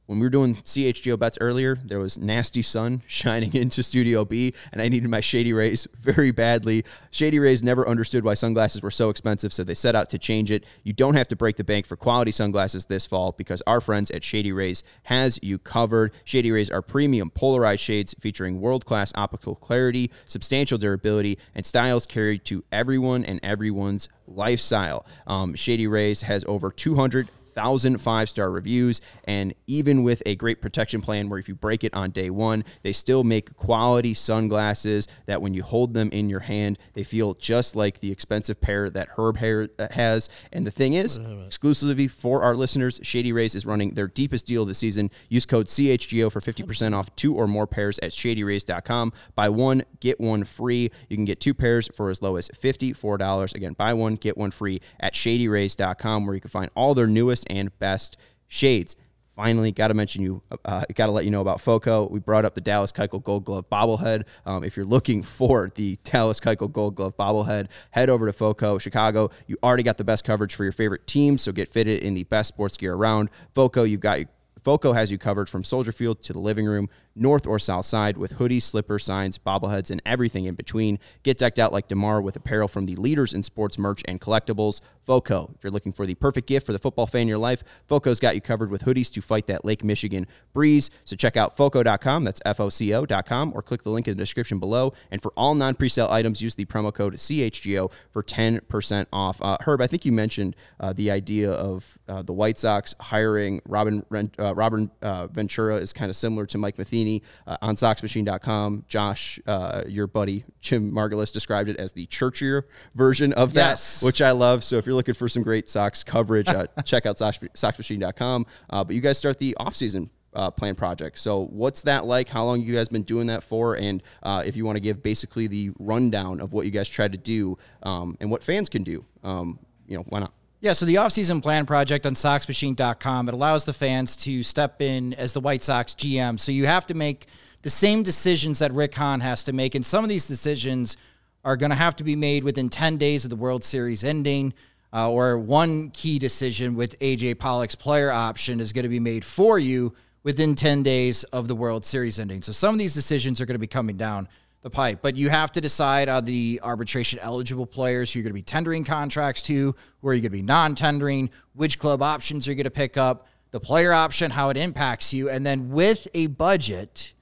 when we were doing CHGO bets earlier, there was nasty sun shining into Studio B, and I needed my Shady Rays very badly. Shady Rays never understood why sunglasses were so expensive, so they set out to change it. You don't have to break the bank for quality sunglasses this fall because our friends at Shady Rays has you covered. Shady Rays are premium polarized shades featuring world-class optical clarity, substantial durability, and styles carried to everyone and everyone's lifestyle. Um, Shady Rays has over 200 4,000 five star reviews. And even with a great protection plan where if you break it on day one, they still make quality sunglasses that when you hold them in your hand, they feel just like the expensive pair that Herb Hair uh, has. And the thing is, exclusively for our listeners, Shady Rays is running their deepest deal of the season. Use code CHGO for 50% off two or more pairs at shadyrays.com. Buy one, get one free. You can get two pairs for as low as $54. Again, buy one, get one free at shadyrays.com where you can find all their newest and best shades. Finally, got to mention you, uh, got to let you know about FOCO. We brought up the Dallas Keuchel Gold Glove bobblehead. Um, if you're looking for the Dallas Keuchel Gold Glove bobblehead, head over to FOCO Chicago. You already got the best coverage for your favorite team, so get fitted in the best sports gear around. FOCO, you've got FOCO has you covered from Soldier Field to the living room, north or south side, with hoodies, slippers, signs, bobbleheads, and everything in between. Get decked out like DeMar with apparel from the leaders in sports merch and collectibles. FOCO. If you're looking for the perfect gift for the football fan in your life, FOCO's got you covered with hoodies to fight that Lake Michigan breeze. So check out FOCO.com, that's F O C O.com, or click the link in the description below. And for all non presale items, use the promo code CHGO for 10% off. Uh, Herb, I think you mentioned uh, the idea of uh, the White Sox hiring Robin, uh, Robin uh, Ventura is kind of similar to Mike Matheny uh, on SoxMachine.com. Josh, uh, your buddy Jim Margalus, described it as the churchier version of that, Yes. which I love. So if you're looking for some great Sox coverage, uh, check out Sox, SoxMachine.com. Uh, but you guys start the offseason uh, plan project. So what's that like? How long you guys been doing that for? And uh, if you want to give basically the rundown of what you guys try to do um, and what fans can do, um, you know, why not? Yeah, so the offseason plan project on SoxMachine.com, it allows the fans to step in as the White Sox GM. So you have to make the same decisions that Rick Hahn has to make. And some of these decisions are going to have to be made within 10 days of the World Series ending. Uh, or one key decision with AJ Pollock's player option is going to be made for you within 10 days of the World Series ending. So some of these decisions are going to be coming down the pipe. But you have to decide on the arbitration eligible players who you're going to be tendering contracts to, where you're going to be non tendering, which club options you're going to pick up, the player option, how it impacts you. And then with a budget,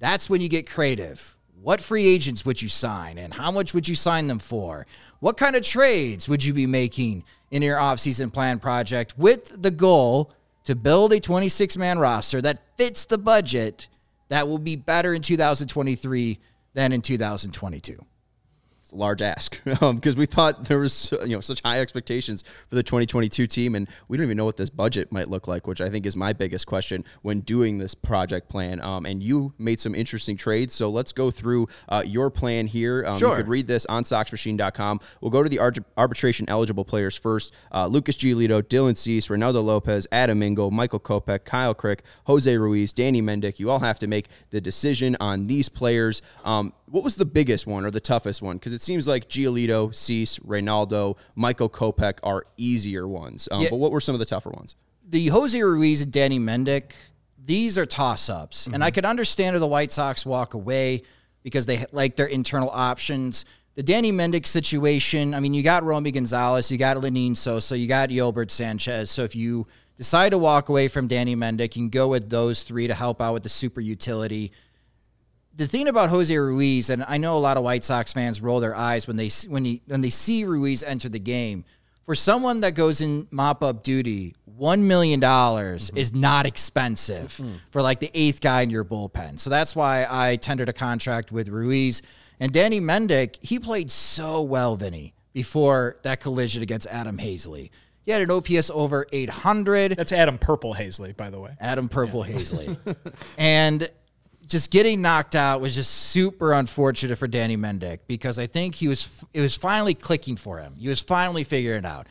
that's when you get creative. What free agents would you sign and how much would you sign them for? What kind of trades would you be making in your offseason plan project with the goal to build a 26 man roster that fits the budget that will be better in 2023 than in 2022? Large ask because we thought there was you know such high expectations for the 2022 team, and we don't even know what this budget might look like, which I think is my biggest question when doing this project plan. Um, and you made some interesting trades, so let's go through uh, your plan here. Um, Sure. You could read this on SoxMachine.com. We'll go to the arbitration eligible players first: uh, Lucas Giolito, Dylan Cease, Reynaldo Lopez, Adam Engel, Michael Kopech, Kyle Crick, Jose Ruiz, Danny Mendick. You all have to make the decision on these players. Um, what was the biggest one or the toughest one? Because it seems like Giolito, Cease, Reynaldo, Michael Kopech are easier ones. Um, Yeah. But what were some of the tougher ones? the Jose Ruiz and Danny Mendick, these are toss ups. And I could understand if the White Sox walk away because they like their internal options. The Danny Mendick situation, I mean, you got Romy Gonzalez, you got Lenyn Sosa, you got Yolbert Sanchez. So if you decide to walk away from Danny Mendick, you can go with those three to help out with the super utility the thing about Jose Ruiz, and I know a lot of White Sox fans roll their eyes when they when he, when they see Ruiz enter the game. For someone that goes in mop up duty, one million dollars mm-hmm. is not expensive mm-hmm. for like the eighth guy in your bullpen. So that's why I tendered a contract with Ruiz and Danny Mendick. He played so well, Vinnie, before that collision against Adam Haseley. He had an OPS over 800. That's Adam Purple Haseley, by the way. Adam Purple Haseley. and just getting knocked out was just super unfortunate for Danny Mendick because I think he was it was finally clicking for him. He was finally figuring it out.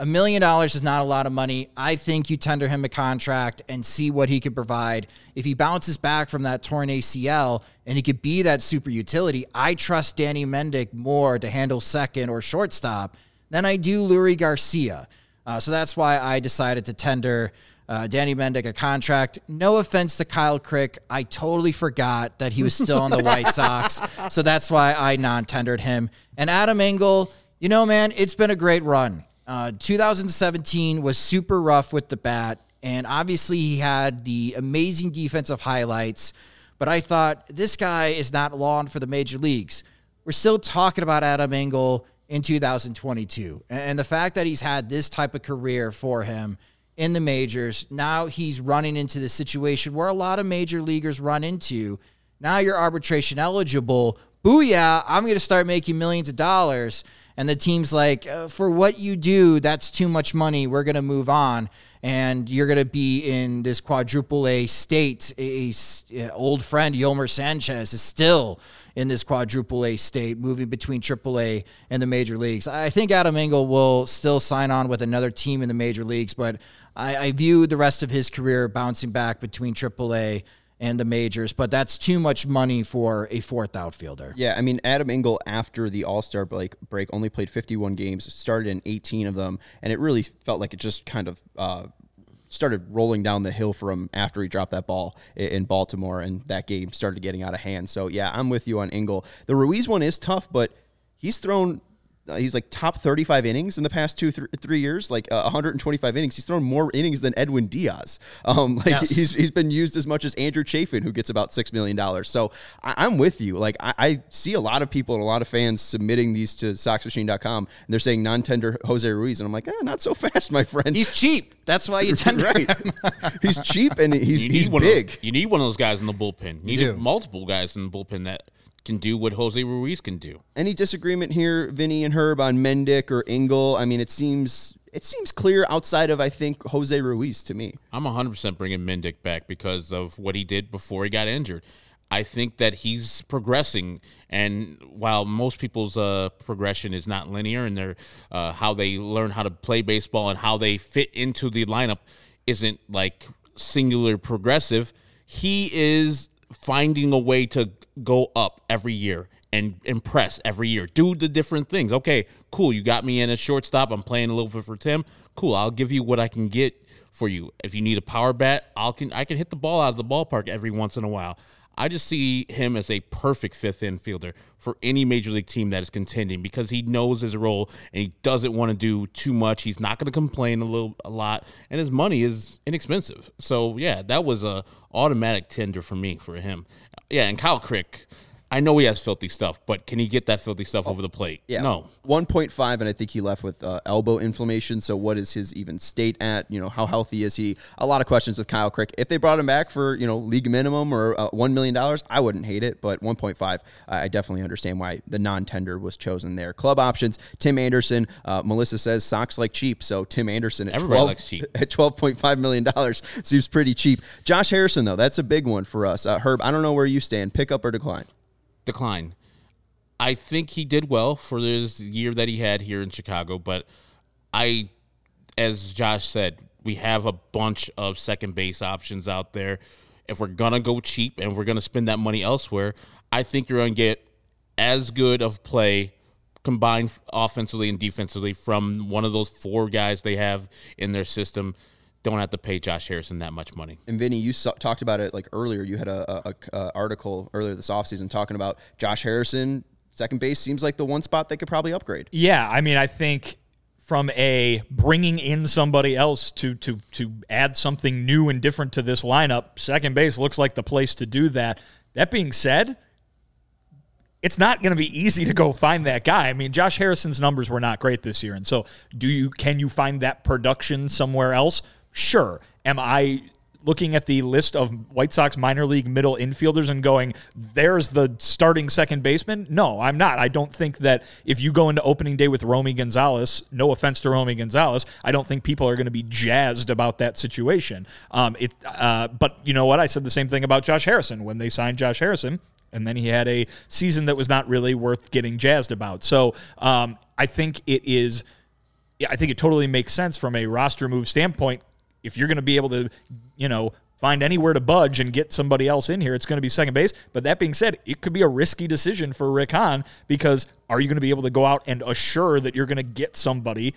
A million dollars is not a lot of money. I think you tender him a contract and see what he can provide. If he bounces back from that torn ACL and he could be that super utility, I trust Danny Mendick more to handle second or shortstop than I do Leury Garcia. Uh, so that's why I decided to tender uh, Danny Mendick a contract. No offense to Kyle Crick. I totally forgot that he was still on the White Sox. So that's why I non tendered him. And Adam Engel, you know, man, it's been a great run. Uh, 2017 was super rough with the bat. And obviously, he had the amazing defensive highlights. But I thought this guy is not long for the major leagues. We're still talking about Adam Engel in 2022. And the fact that he's had this type of career for him in the majors. Now he's running into the situation where a lot of major leaguers run into. Now you're arbitration eligible. Booyah, I'm going to start making millions of dollars. And the team's like, uh, for what you do, that's too much money. We're going to move on. And you're going to be in this quadruple A state. A, a old friend, Yolmer Sanchez, is still in this quadruple A state, moving between triple A and the major leagues. I think Adam Engel will still sign on with another team in the major leagues, but I, I view the rest of his career bouncing back between triple A and the majors, but that's too much money for a fourth outfielder. Yeah, I mean Adam Engel after the All Star break break only played 51 games, started in 18 of them, and it really felt like it just kind of uh, started rolling down the hill for him after he dropped that ball in Baltimore, and that game started getting out of hand. So yeah, I'm with you on Engel. The Ruiz one is tough, but he's thrown he's like top 35 innings in the past two, th- three years, like uh, 125 innings. He's thrown more innings than Edwin Diaz. Um, like yes. he's, he's been used as much as Andrew Chafin, who gets about $6 million. So I, am with you. Like I, I, see a lot of people and a lot of fans submitting these to SoxMachine.com and they're saying non-tender Jose Ruiz. And I'm like, eh, not so fast, my friend. He's cheap. That's why you tender right. he's cheap and he's, he's big. Those, you need one of those guys in the bullpen. You, you need multiple guys in the bullpen that can do what Jose Ruiz can do. Any disagreement here, Vinnie and Herb, on Mendick or Engel? I mean, it seems it seems clear outside of I think Jose Ruiz to me. I'm 100% bringing Mendick back because of what he did before he got injured. I think that he's progressing, and while most people's uh, progression is not linear, and their uh, how they learn how to play baseball and how they fit into the lineup isn't like singular progressive, he is finding a way to go up every year and impress every year. Do the different things. Okay, cool. You got me in a shortstop. I'm playing a little bit for Tim. Cool. I'll give you what I can get for you. If you need a power bat, I'll can I can hit the ball out of the ballpark every once in a while. I just see him as a perfect fifth infielder for any major league team that is contending because he knows his role and he doesn't want to do too much. He's not going to complain a little a lot, and his money is inexpensive. So yeah, that was a automatic tender for me for him. Yeah, and Kyle Crick I know he has filthy stuff, but can he get that filthy stuff oh, over the plate? Yeah. No. 1.5, and I think he left with uh, elbow inflammation. So, what is his even state at? You know, how healthy is he? A lot of questions with Kyle Crick. If they brought him back for, you know, league minimum or uh, $1 million, I wouldn't hate it. But 1.5, I definitely understand why the non tender was chosen there. Club options, Tim Anderson. Uh, Melissa says socks like cheap. So, Tim Anderson at, 12, at $12.5 million seems pretty cheap. Josh Harrison, though, that's a big one for us. Uh, Herb, I don't know where you stand. Pick up or decline? Decline. I think he did well for this year that he had here in Chicago, but I, as Josh said, we have a bunch of second base options out there. If we're gonna go cheap and we're gonna spend that money elsewhere, I think you're gonna get as good of play combined offensively and defensively from one of those four guys they have in their system don't have to pay Josh Harrison that much money. And Vinnie, you saw, talked about it like earlier. You had a, a, a, uh, article earlier this offseason talking about Josh Harrison. Second base seems like the one spot they could probably upgrade. Yeah, I mean, I think from a bringing in somebody else to to to add something new and different to this lineup, second base looks like the place to do that. That being said, it's not going to be easy to go find that guy. I mean, Josh Harrison's numbers were not great this year, and so do you? Can you find that production somewhere else? Sure. Am I looking at the list of White Sox minor league middle infielders and going, there's the starting second baseman? No, I'm not. I don't think that if you go into opening day with Romy Gonzalez, no offense to Romy Gonzalez, I don't think people are going to be jazzed about that situation. Um, it, uh, but you know what? I said the same thing about Josh Harrison when they signed Josh Harrison. And then he had a season that was not really worth getting jazzed about. So um, I think it is. I think it totally makes sense from a roster move standpoint if you're going to be able to, you know, find anywhere to budge and get somebody else in here, it's going to be second base. But that being said, it could be a risky decision for Rick Hahn because are you going to be able to go out and assure that you're going to get somebody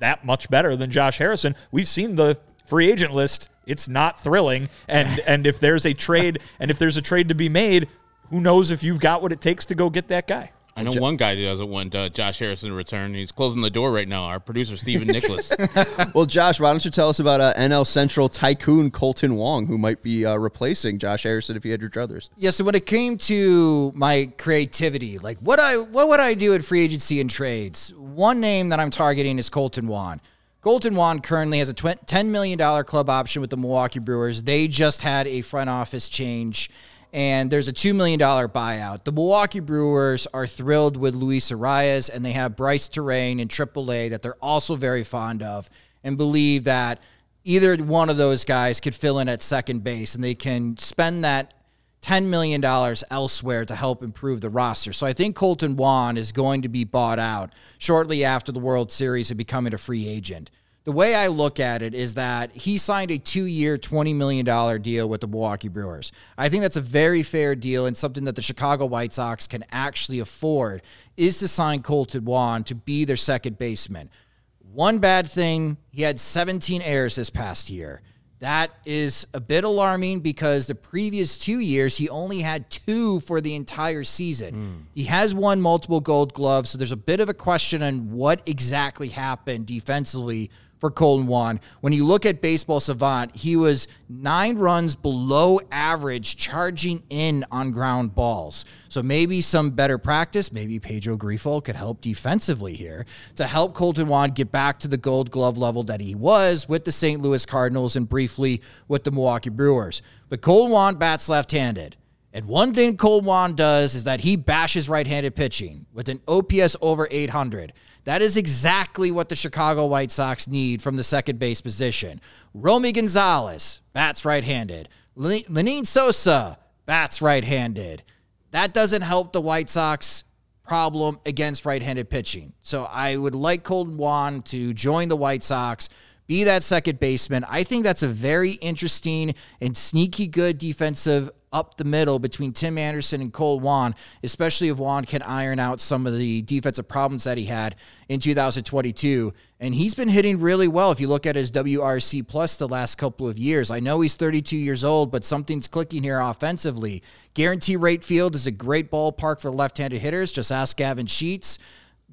that much better than Josh Harrison? We've seen the free agent list. It's not thrilling. And and if there's a trade and if there's a trade to be made, who knows if you've got what it takes to go get that guy? I know one guy who doesn't want uh, Josh Harrison to return. He's closing the door right now. Our producer, Stephen Nicholas. well, Josh, why don't you tell us about uh, NL Central tycoon Kolten Wong, who might be uh, replacing Josh Harrison if he had your druthers? Yeah. So when it came to my creativity, like what I what would I do at free agency and trades? One name that I'm targeting is Kolten Wong. Kolten Wong currently has a tw- $10 million club option with the Milwaukee Brewers. They just had a front office change, and there's a $2 million buyout. The Milwaukee Brewers are thrilled with Luis Urías, and they have Brice Turang in AAA that they're also very fond of and believe that either one of those guys could fill in at second base, and they can spend that $10 million elsewhere to help improve the roster. So I think Kolten Wong is going to be bought out shortly after the World Series and becoming a free agent. The way I look at it is that he signed a two year, $20 million deal with the Milwaukee Brewers. I think that's a very fair deal and something that the Chicago White Sox can actually afford is to sign Kolten Wong to be their second baseman. One bad thing, he had 17 errors this past year. That is a bit alarming because the previous two years he only had two for the entire season. Mm. He has won multiple gold gloves, so there's a bit of a question on what exactly happened defensively for Kolten Wong. When you look at Baseball Savant, he was nine runs below average charging in on ground balls. So maybe some better practice, maybe Pedro Grifol could help defensively here to help Kolten Wong get back to the gold glove level that he was with the St. Louis Cardinals and briefly with the Milwaukee Brewers. But Kolten Wong bats left handed. And one thing Kolten Wong does is that he bashes right handed pitching with an OPS over 800. That is exactly what the Chicago White Sox need from the second base position. Romy Gonzalez, bats right handed. Lenyn Sosa, bats right handed. That doesn't help the White Sox problem against right handed pitching. So I would like Kolten Wong to join the White Sox, be that second baseman. I think that's a very interesting and sneaky good defensive up the middle between Tim Anderson and Cole Wong, especially if Wong can iron out some of the defensive problems that he had in 2022. And he's been hitting really well if you look at his WRC plus the last couple of years. I know he's 32 years old, but something's clicking here offensively. Guaranteed Rate Field is a great ballpark for left handed hitters. Just ask Gavin Sheets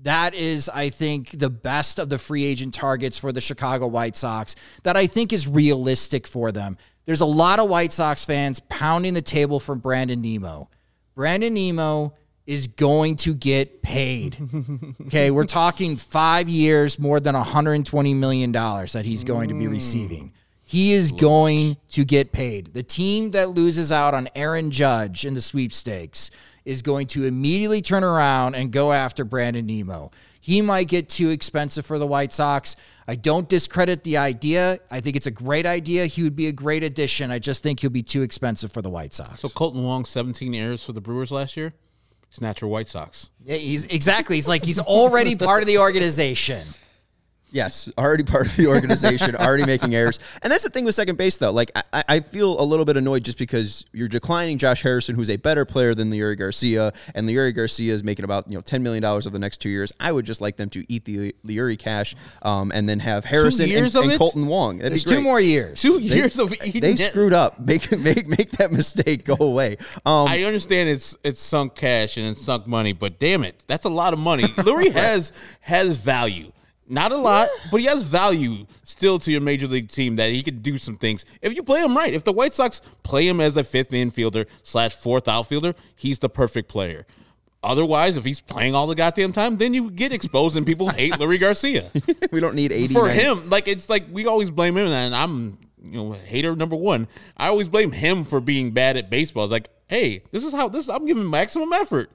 that is, I think, the best of the free agent targets for the Chicago White Sox that I think is realistic for them. There's a lot of White Sox fans pounding the table for Brandon Nimmo. Brandon Nimmo is going to get paid. okay, we're talking five years, more than $120 million that he's going to be mm. receiving. He is going to get paid. The team that loses out on Aaron Judge in the sweepstakes is going to immediately turn around and go after Brandon Nimmo. He might get too expensive for the White Sox. I don't discredit the idea. I think it's a great idea. He would be a great addition. I just think he'll be too expensive for the White Sox. So Kolten Wong, 17 errors for the Brewers last year. Natural White Sox. Yeah, he's exactly. He's like he's already part of the organization. Yes, already part of the organization, already making errors. And that's the thing with second base, though. Like, I, I, feel a little bit annoyed just because you're declining Josh Harrison, who's a better player than Leury Garcia, and Leury Garcia is making about you know ten million dollars over the next two years. I would just like them to eat the Leury cash, um, and then have Harrison and, and Kolten Wong. That'd There's two more years. Two they, years of eating. They screwed up. Make make make that mistake go away. Um, I understand it's it's sunk cash and it's sunk money, but damn it, that's a lot of money. Leury has has value. Not a lot, but he has value still to your major league team that he could do some things if you play him right. If the White Sox play him as a fifth infielder slash fourth outfielder, he's the perfect player. Otherwise, if he's playing all the goddamn time, then you get exposed and people hate Leury Garcia. we don't need 80 for him. Like it's like we always blame him, and I'm you know hater number one. I always blame him for being bad at baseball. It's like hey, this is how this. I'm giving maximum effort.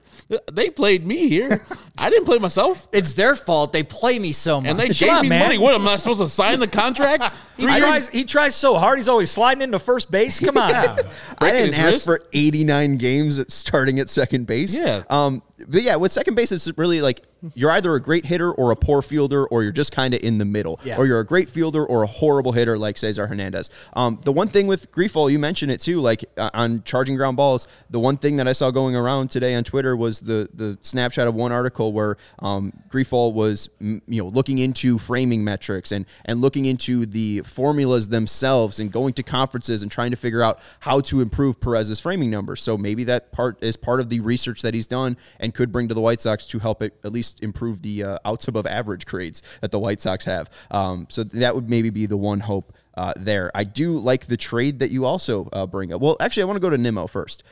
They played me here. I didn't play myself. It's their fault. They play me so much. And they gave on, me man. money. What am I supposed to sign the contract? he, tries, he tries so hard. He's always sliding into first base. Come on. I didn't ask wrist. for 89 games at starting at second base. Yeah. Um, but yeah, with second base, it's really like you're either a great hitter or a poor fielder, or you're just kind of in the middle, yeah. or you're a great fielder or a horrible hitter like Cesar Hernandez. Um, the one thing with Grifol, you mentioned it too, like uh, on charging ground balls. The one thing that I saw going around today on Twitter was the the snapshot of one article where um, Grifol was you know looking into framing metrics and and looking into the formulas themselves and going to conferences and trying to figure out how to improve Perez's framing numbers. So maybe that part is part of the research that he's done and could bring to the White Sox to help it at least improve the uh, outs above average grades that the White Sox have. Um, so that would maybe be the one hope uh, there. I do like the trade that you also uh, bring up. Well, actually, I want to go to Nimmo first.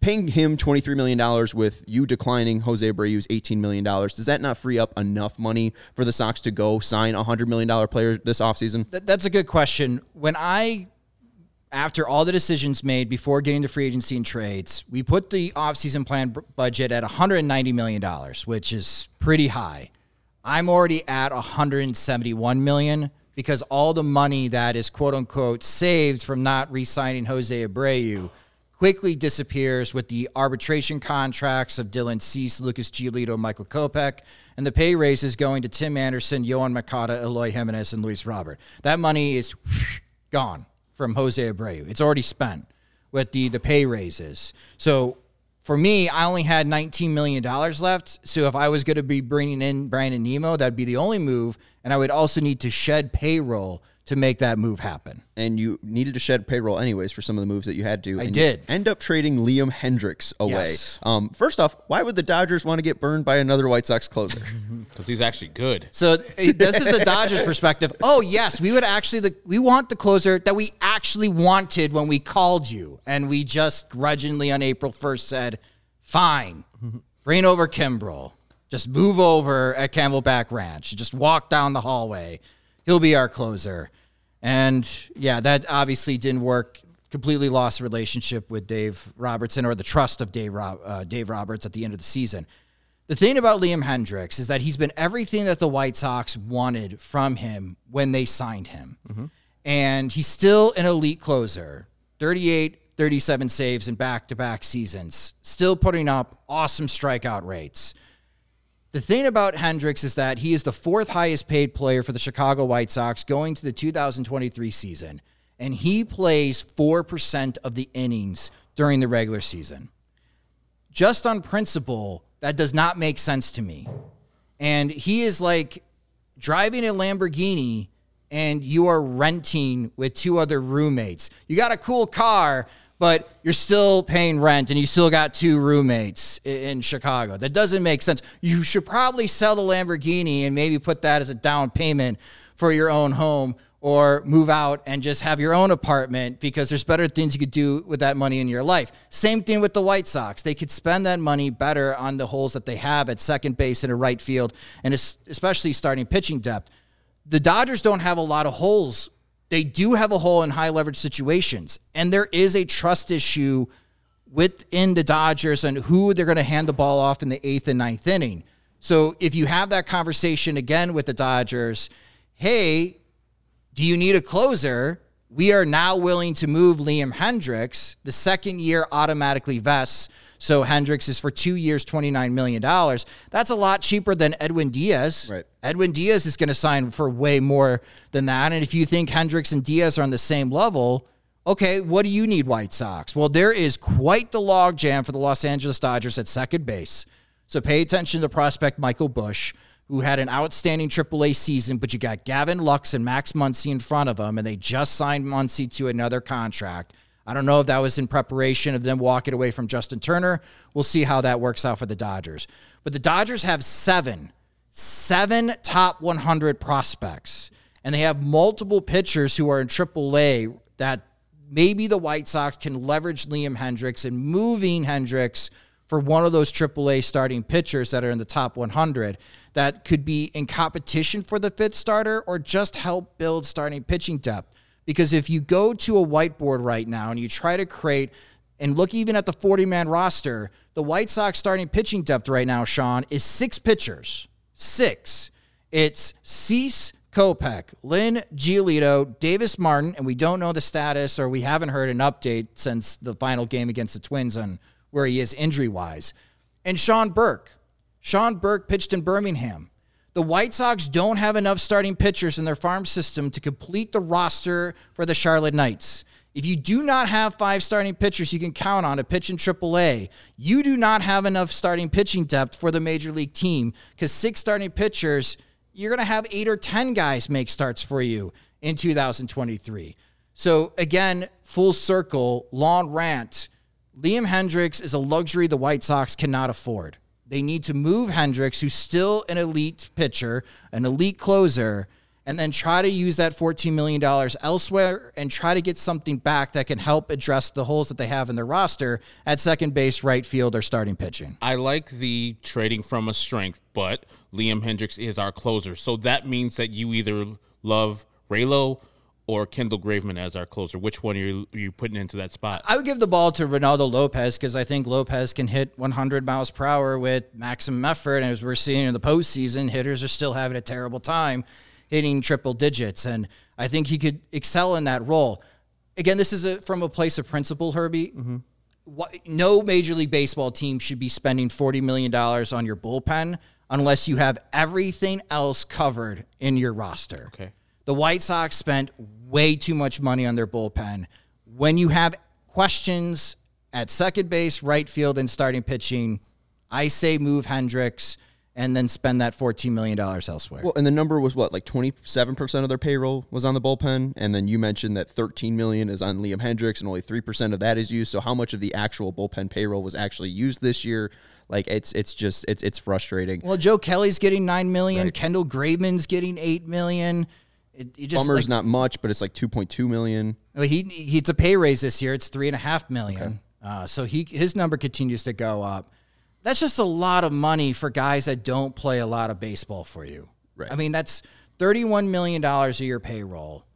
paying him $23 million with you declining Jose Abreu's $18 million, does that not free up enough money for the Sox to go sign a $100 million player this offseason? Th- that's a good question. When I, after all the decisions made before getting to free agency and trades, we put the offseason plan b- budget at $190 million, which is pretty high. I'm already at 171 million because all the money that is quote unquote saved from not re-signing Jose Abreu quickly disappears with the arbitration contracts of Dylan Cease, Lucas Giolito, Michael Kopech, and the pay raises going to Tim Anderson, Yoán Moncada, Eloy Jimenez, and Luis Robert. That money is gone from Jose Abreu. It's already spent with the the pay raises. So for me, I only had $19 million left. So if I was going to be bringing in Brandon Nimmo, that'd be the only move. And I would also need to shed payroll to make that move happen. And you needed to shed payroll anyways for some of the moves that you had to. I and did. End up trading Liam Hendriks away. Yes. Um, first off, why would the Dodgers want to get burned by another White Sox closer? Because he's actually good. So this is the Dodgers' perspective. Oh yes, we would actually the, we want the closer that we actually wanted when we called you, and we just grudgingly on April first said, "Fine, bring over Kimbrel. Just move over at Camelback Ranch. Just walk down the hallway. He'll be our closer." And yeah, that obviously didn't work. Completely lost relationship with Dave Robertson or the trust of Dave Rob, uh, Dave Roberts at the end of the season. The thing about Liam Hendriks is that he's been everything that the White Sox wanted from him when they signed him. And he's still an elite closer 38, 37 saves in back to back seasons, still putting up awesome strikeout rates. The thing about Hendriks is that he is the fourth highest paid player for the Chicago White Sox going to the 2023 season, and he plays 4% of the innings during the regular season just on principle, that does not make sense to me. And he is like driving a Lamborghini and you are renting with two other roommates. You got a cool car, but you're still paying rent and you still got two roommates in Chicago. That doesn't make sense. You should probably sell the Lamborghini and maybe put that as a down payment for your own home or move out and just have your own apartment because there's better things you could do with that money in your life. Same thing with the White Sox. They could spend that money better on the holes that they have at second base and a right field and especially starting pitching depth. The Dodgers don't have a lot of holes. They do have a hole in high leverage situations, and there is a trust issue within the Dodgers and who they're going to hand the ball off in the eighth and ninth inning. So if you have that conversation again with the Dodgers, hey, do you need a closer? We are now willing to move Liam Hendriks. The second year automatically vests. So Hendriks is for two years, $29 million. That's a lot cheaper than Edwin Diaz. Right. Edwin Diaz is going to sign for way more than that. And if you think Hendriks and Diaz are on the same level, okay, what do you need, White Sox? Well, there is quite the logjam for the Los Angeles Dodgers at second base. So pay attention to prospect Michael Busch, who had an outstanding AAA season, but you got Gavin Lux and Max Muncy in front of him, and they just signed Muncy to another contract. I don't know if that was in preparation of them walking away from Justin Turner. We'll see how that works out for the Dodgers. But the Dodgers have seven, seven top 100 prospects, and they have multiple pitchers who are in AAA that maybe the White Sox can leverage Liam Hendriks and moving Hendriks for one of those AAA starting pitchers that are in the top 100 that could be in competition for the fifth starter or just help build starting pitching depth. Because if you go to a whiteboard right now and you try to create and look even at the 40 man roster, the White Sox starting pitching depth right now, Sean, is six pitchers. Six. It's Cease, Kopech, Lynn, Giolito, Davis Martin, and we don't know the status or we haven't heard an update since the final game against the Twins on where he is injury wise. And Sean Burke. Sean Burke pitched in Birmingham. The White Sox don't have enough starting pitchers in their farm system to complete the roster for the Charlotte Knights. If you do not have five starting pitchers you can count on to pitch in AAA, you do not have enough starting pitching depth for the major league team because six starting pitchers, you're going to have eight or 10 guys make starts for you in 2023. So, again, full circle, long rant. Liam Hendriks is a luxury the White Sox cannot afford. They need to move Hendriks, who's still an elite pitcher, an elite closer, and then try to use that $14 million elsewhere and try to get something back that can help address the holes that they have in their roster at second base, right field, or starting pitching. I like the trading from a strength, but Liam Hendriks is our closer. So that means that you either love Raylo or Kendall Graveman as our closer. Which one are you, are you putting into that spot? I would give the ball to Reynaldo Lopez because I think Lopez can hit 100 miles per hour with maximum effort. And as we're seeing in the postseason, hitters are still having a terrible time hitting triple digits. And I think he could excel in that role. Again, this is a, from a place of principle, Herbie. Mm-hmm. What, no Major League Baseball team should be spending $40 million on your bullpen unless you have everything else covered in your roster. Okay. The White Sox spent way too much money on their bullpen. When you have questions at second base, right field, and starting pitching, I say move Hendriks and then spend that $14 million elsewhere. Well, and the number was what, like 27% of their payroll was on the bullpen. And then you mentioned that 13 million is on Liam Hendriks and only 3% of that is used. So how much of the actual bullpen payroll was actually used this year? Like it's it's just it's it's frustrating. well, Joe Kelly's getting 9 million, Kendall Graveman's getting 8 million. It, it just Bummer's like, not much, but it's like 2.2 million. Well, he he it's a pay raise this year. It's three and a half million. Uh, so he his number continues to go up. That's just a lot of money for guys that don't play a lot of baseball for you. Right. I mean, that's thirty one million dollars a year payroll,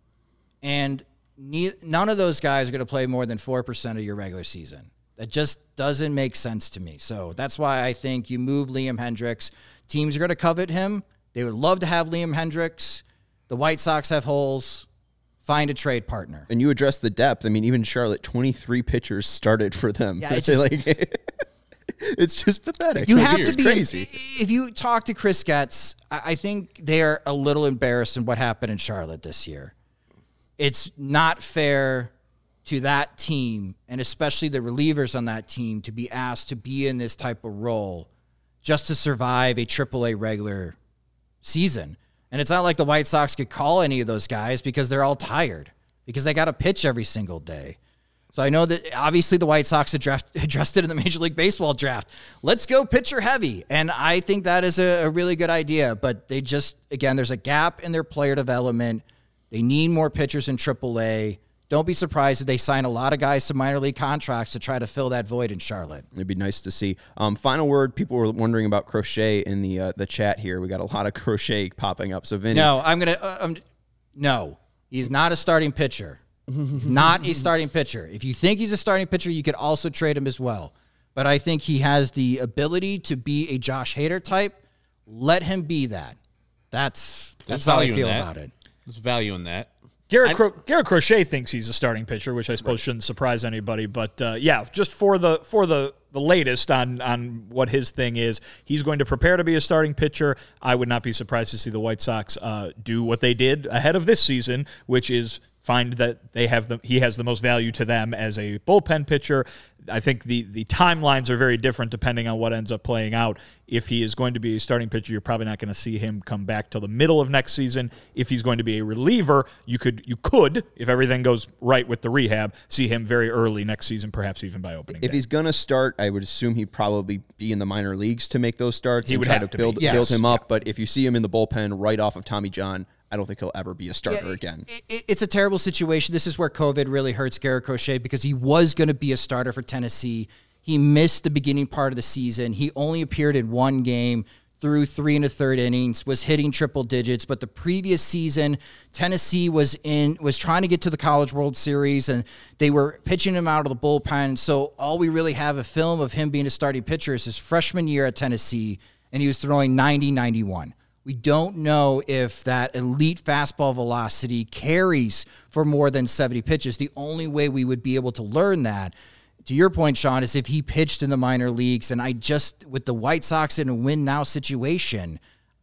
and ne- none of those guys are going to play more than four percent of your regular season. That just doesn't make sense to me. So that's why I think you move Liam Hendriks. Teams are going to covet him. They would love to have Liam Hendriks. The White Sox have holes. Find a trade partner. And you address the depth. I mean, even Charlotte, 23 pitchers started for them. Yeah, it's just- like it's just pathetic. You have to be crazy. If you talk to Chris Getz, I I think they are a little embarrassed in what happened in Charlotte this year. It's not fair to that team, and especially the relievers on that team, to be asked to be in this type of role just to survive a AAA regular season. And it's not like the White Sox could call any of those guys because they're all tired because they got to pitch every single day. So I know that obviously the White Sox addressed, addressed it in the Major League Baseball draft. Let's go pitcher heavy. And I think that is a, a really good idea. But they just, again, there's a gap in their player development. They need more pitchers in AAA. Don't be surprised if they sign a lot of guys to minor league contracts to try to fill that void in Charlotte. It'd be nice to see. Um, final word. People were wondering about Crochet in the uh, the chat here. We got a lot of Crochet popping up. So Vinnie, No, I'm gonna. Uh, um, no, he's not a starting pitcher. He's not a starting pitcher. If you think he's a starting pitcher, you could also trade him as well. But I think he has the ability to be a Josh Hader type. Let him be that. That's that's There's how I feel that. about it. There's value in that. Garrett, Cro- Garrett Crochet thinks he's a starting pitcher, which I suppose shouldn't surprise anybody. But uh, yeah, just for the for the the latest on on what his thing is, he's going to prepare to be a starting pitcher. I would not be surprised to see the White Sox uh, do what they did ahead of this season, which is find that they have the he has the most value to them as a bullpen pitcher. I think the the timelines are very different depending on what ends up playing out. If he is going to be a starting pitcher, you're probably not going to see him come back till the middle of next season. If he's going to be a reliever, you could you could, if everything goes right with the rehab, see him very early next season, perhaps even by opening if day. he's gonna start, I would assume he'd probably be in the minor leagues to make those starts. He and would try have to to build be. build him up. But if you see him in the bullpen right off of Tommy John, I don't think he'll ever be a starter again. It- it- it's a terrible situation. This is where COVID really hurts Garrett Crochet because he was going to be a starter for Tennessee. He missed the beginning part of the season. He only appeared in one game through three and a third innings, was hitting triple digits. But the previous season, Tennessee was in was trying to get to the College World Series, and they were pitching him out of the bullpen. So all we really have a film of him being a starting pitcher is his freshman year at Tennessee, and he was throwing 90, 91. We don't know if that elite fastball velocity carries for more than 70 pitches. The only way we would be able to learn that, to your point, Sean, is if he pitched in the minor leagues. And I just, with the White Sox in a win now situation,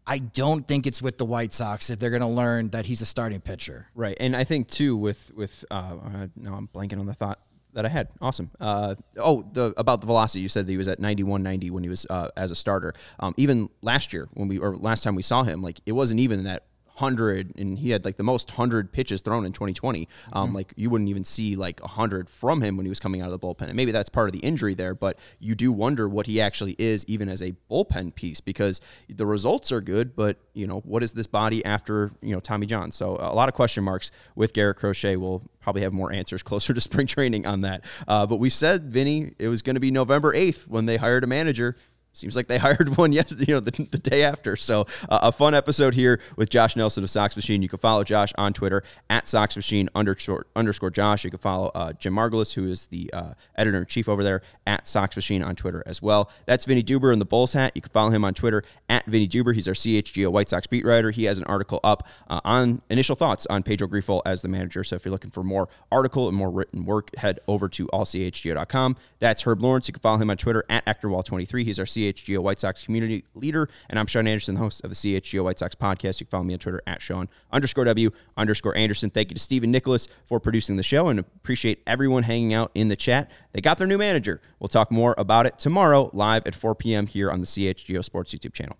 I don't think it's with the White Sox if they're going to learn that he's a starting pitcher. Right, and I think too with with uh, uh, no, I'm blanking on the thought that I had. Awesome. Uh, oh, the about the velocity. You said that he was at 91, 90 when he was uh, as a starter. Um, even last year when we or last time we saw him, like it wasn't even that hundred, and he had like the most hundred pitches thrown in 2020. Um, Like you wouldn't even see like a hundred from him when he was coming out of the bullpen, and maybe that's part of the injury there. But you do wonder what he actually is, even as a bullpen piece, because the results are good, but you know what is this body after you know Tommy John? So a lot of question marks with Garrett Crochet. We'll probably have more answers closer to spring training on that. Uh, but we said, Vinnie, it was going to be November 8th when they hired a manager. Seems like they hired one yesterday, you know, the, the day after. So uh, a fun episode here with Josh Nelson of Sox Machine. You can follow Josh on Twitter at Sox Machine underscore, underscore Josh. You can follow uh, Jim Margalus, who is the uh, editor in chief over there at Sox Machine on Twitter as well. That's Vinnie Duber in the Bulls hat. You can follow him on Twitter at Vinnie Duber. He's our CHGO White Sox beat writer. He has an article up uh, on initial thoughts on Pedro Grifol as the manager. So if you're looking for more article and more written work, head over to allchgo.com. That's Herb Lawrence. You can follow him on Twitter at ActorWall23. He's our CHGO White Sox community leader. And I'm Sean Anderson, the host of the CHGO White Sox podcast. You can follow me on Twitter at Sean underscore W underscore Anderson. Thank you to Stephen Nicholas for producing the show and appreciate everyone hanging out in the chat. They got their new manager. We'll talk more about it tomorrow live at 4 p.m. here on the CHGO Sports YouTube channel.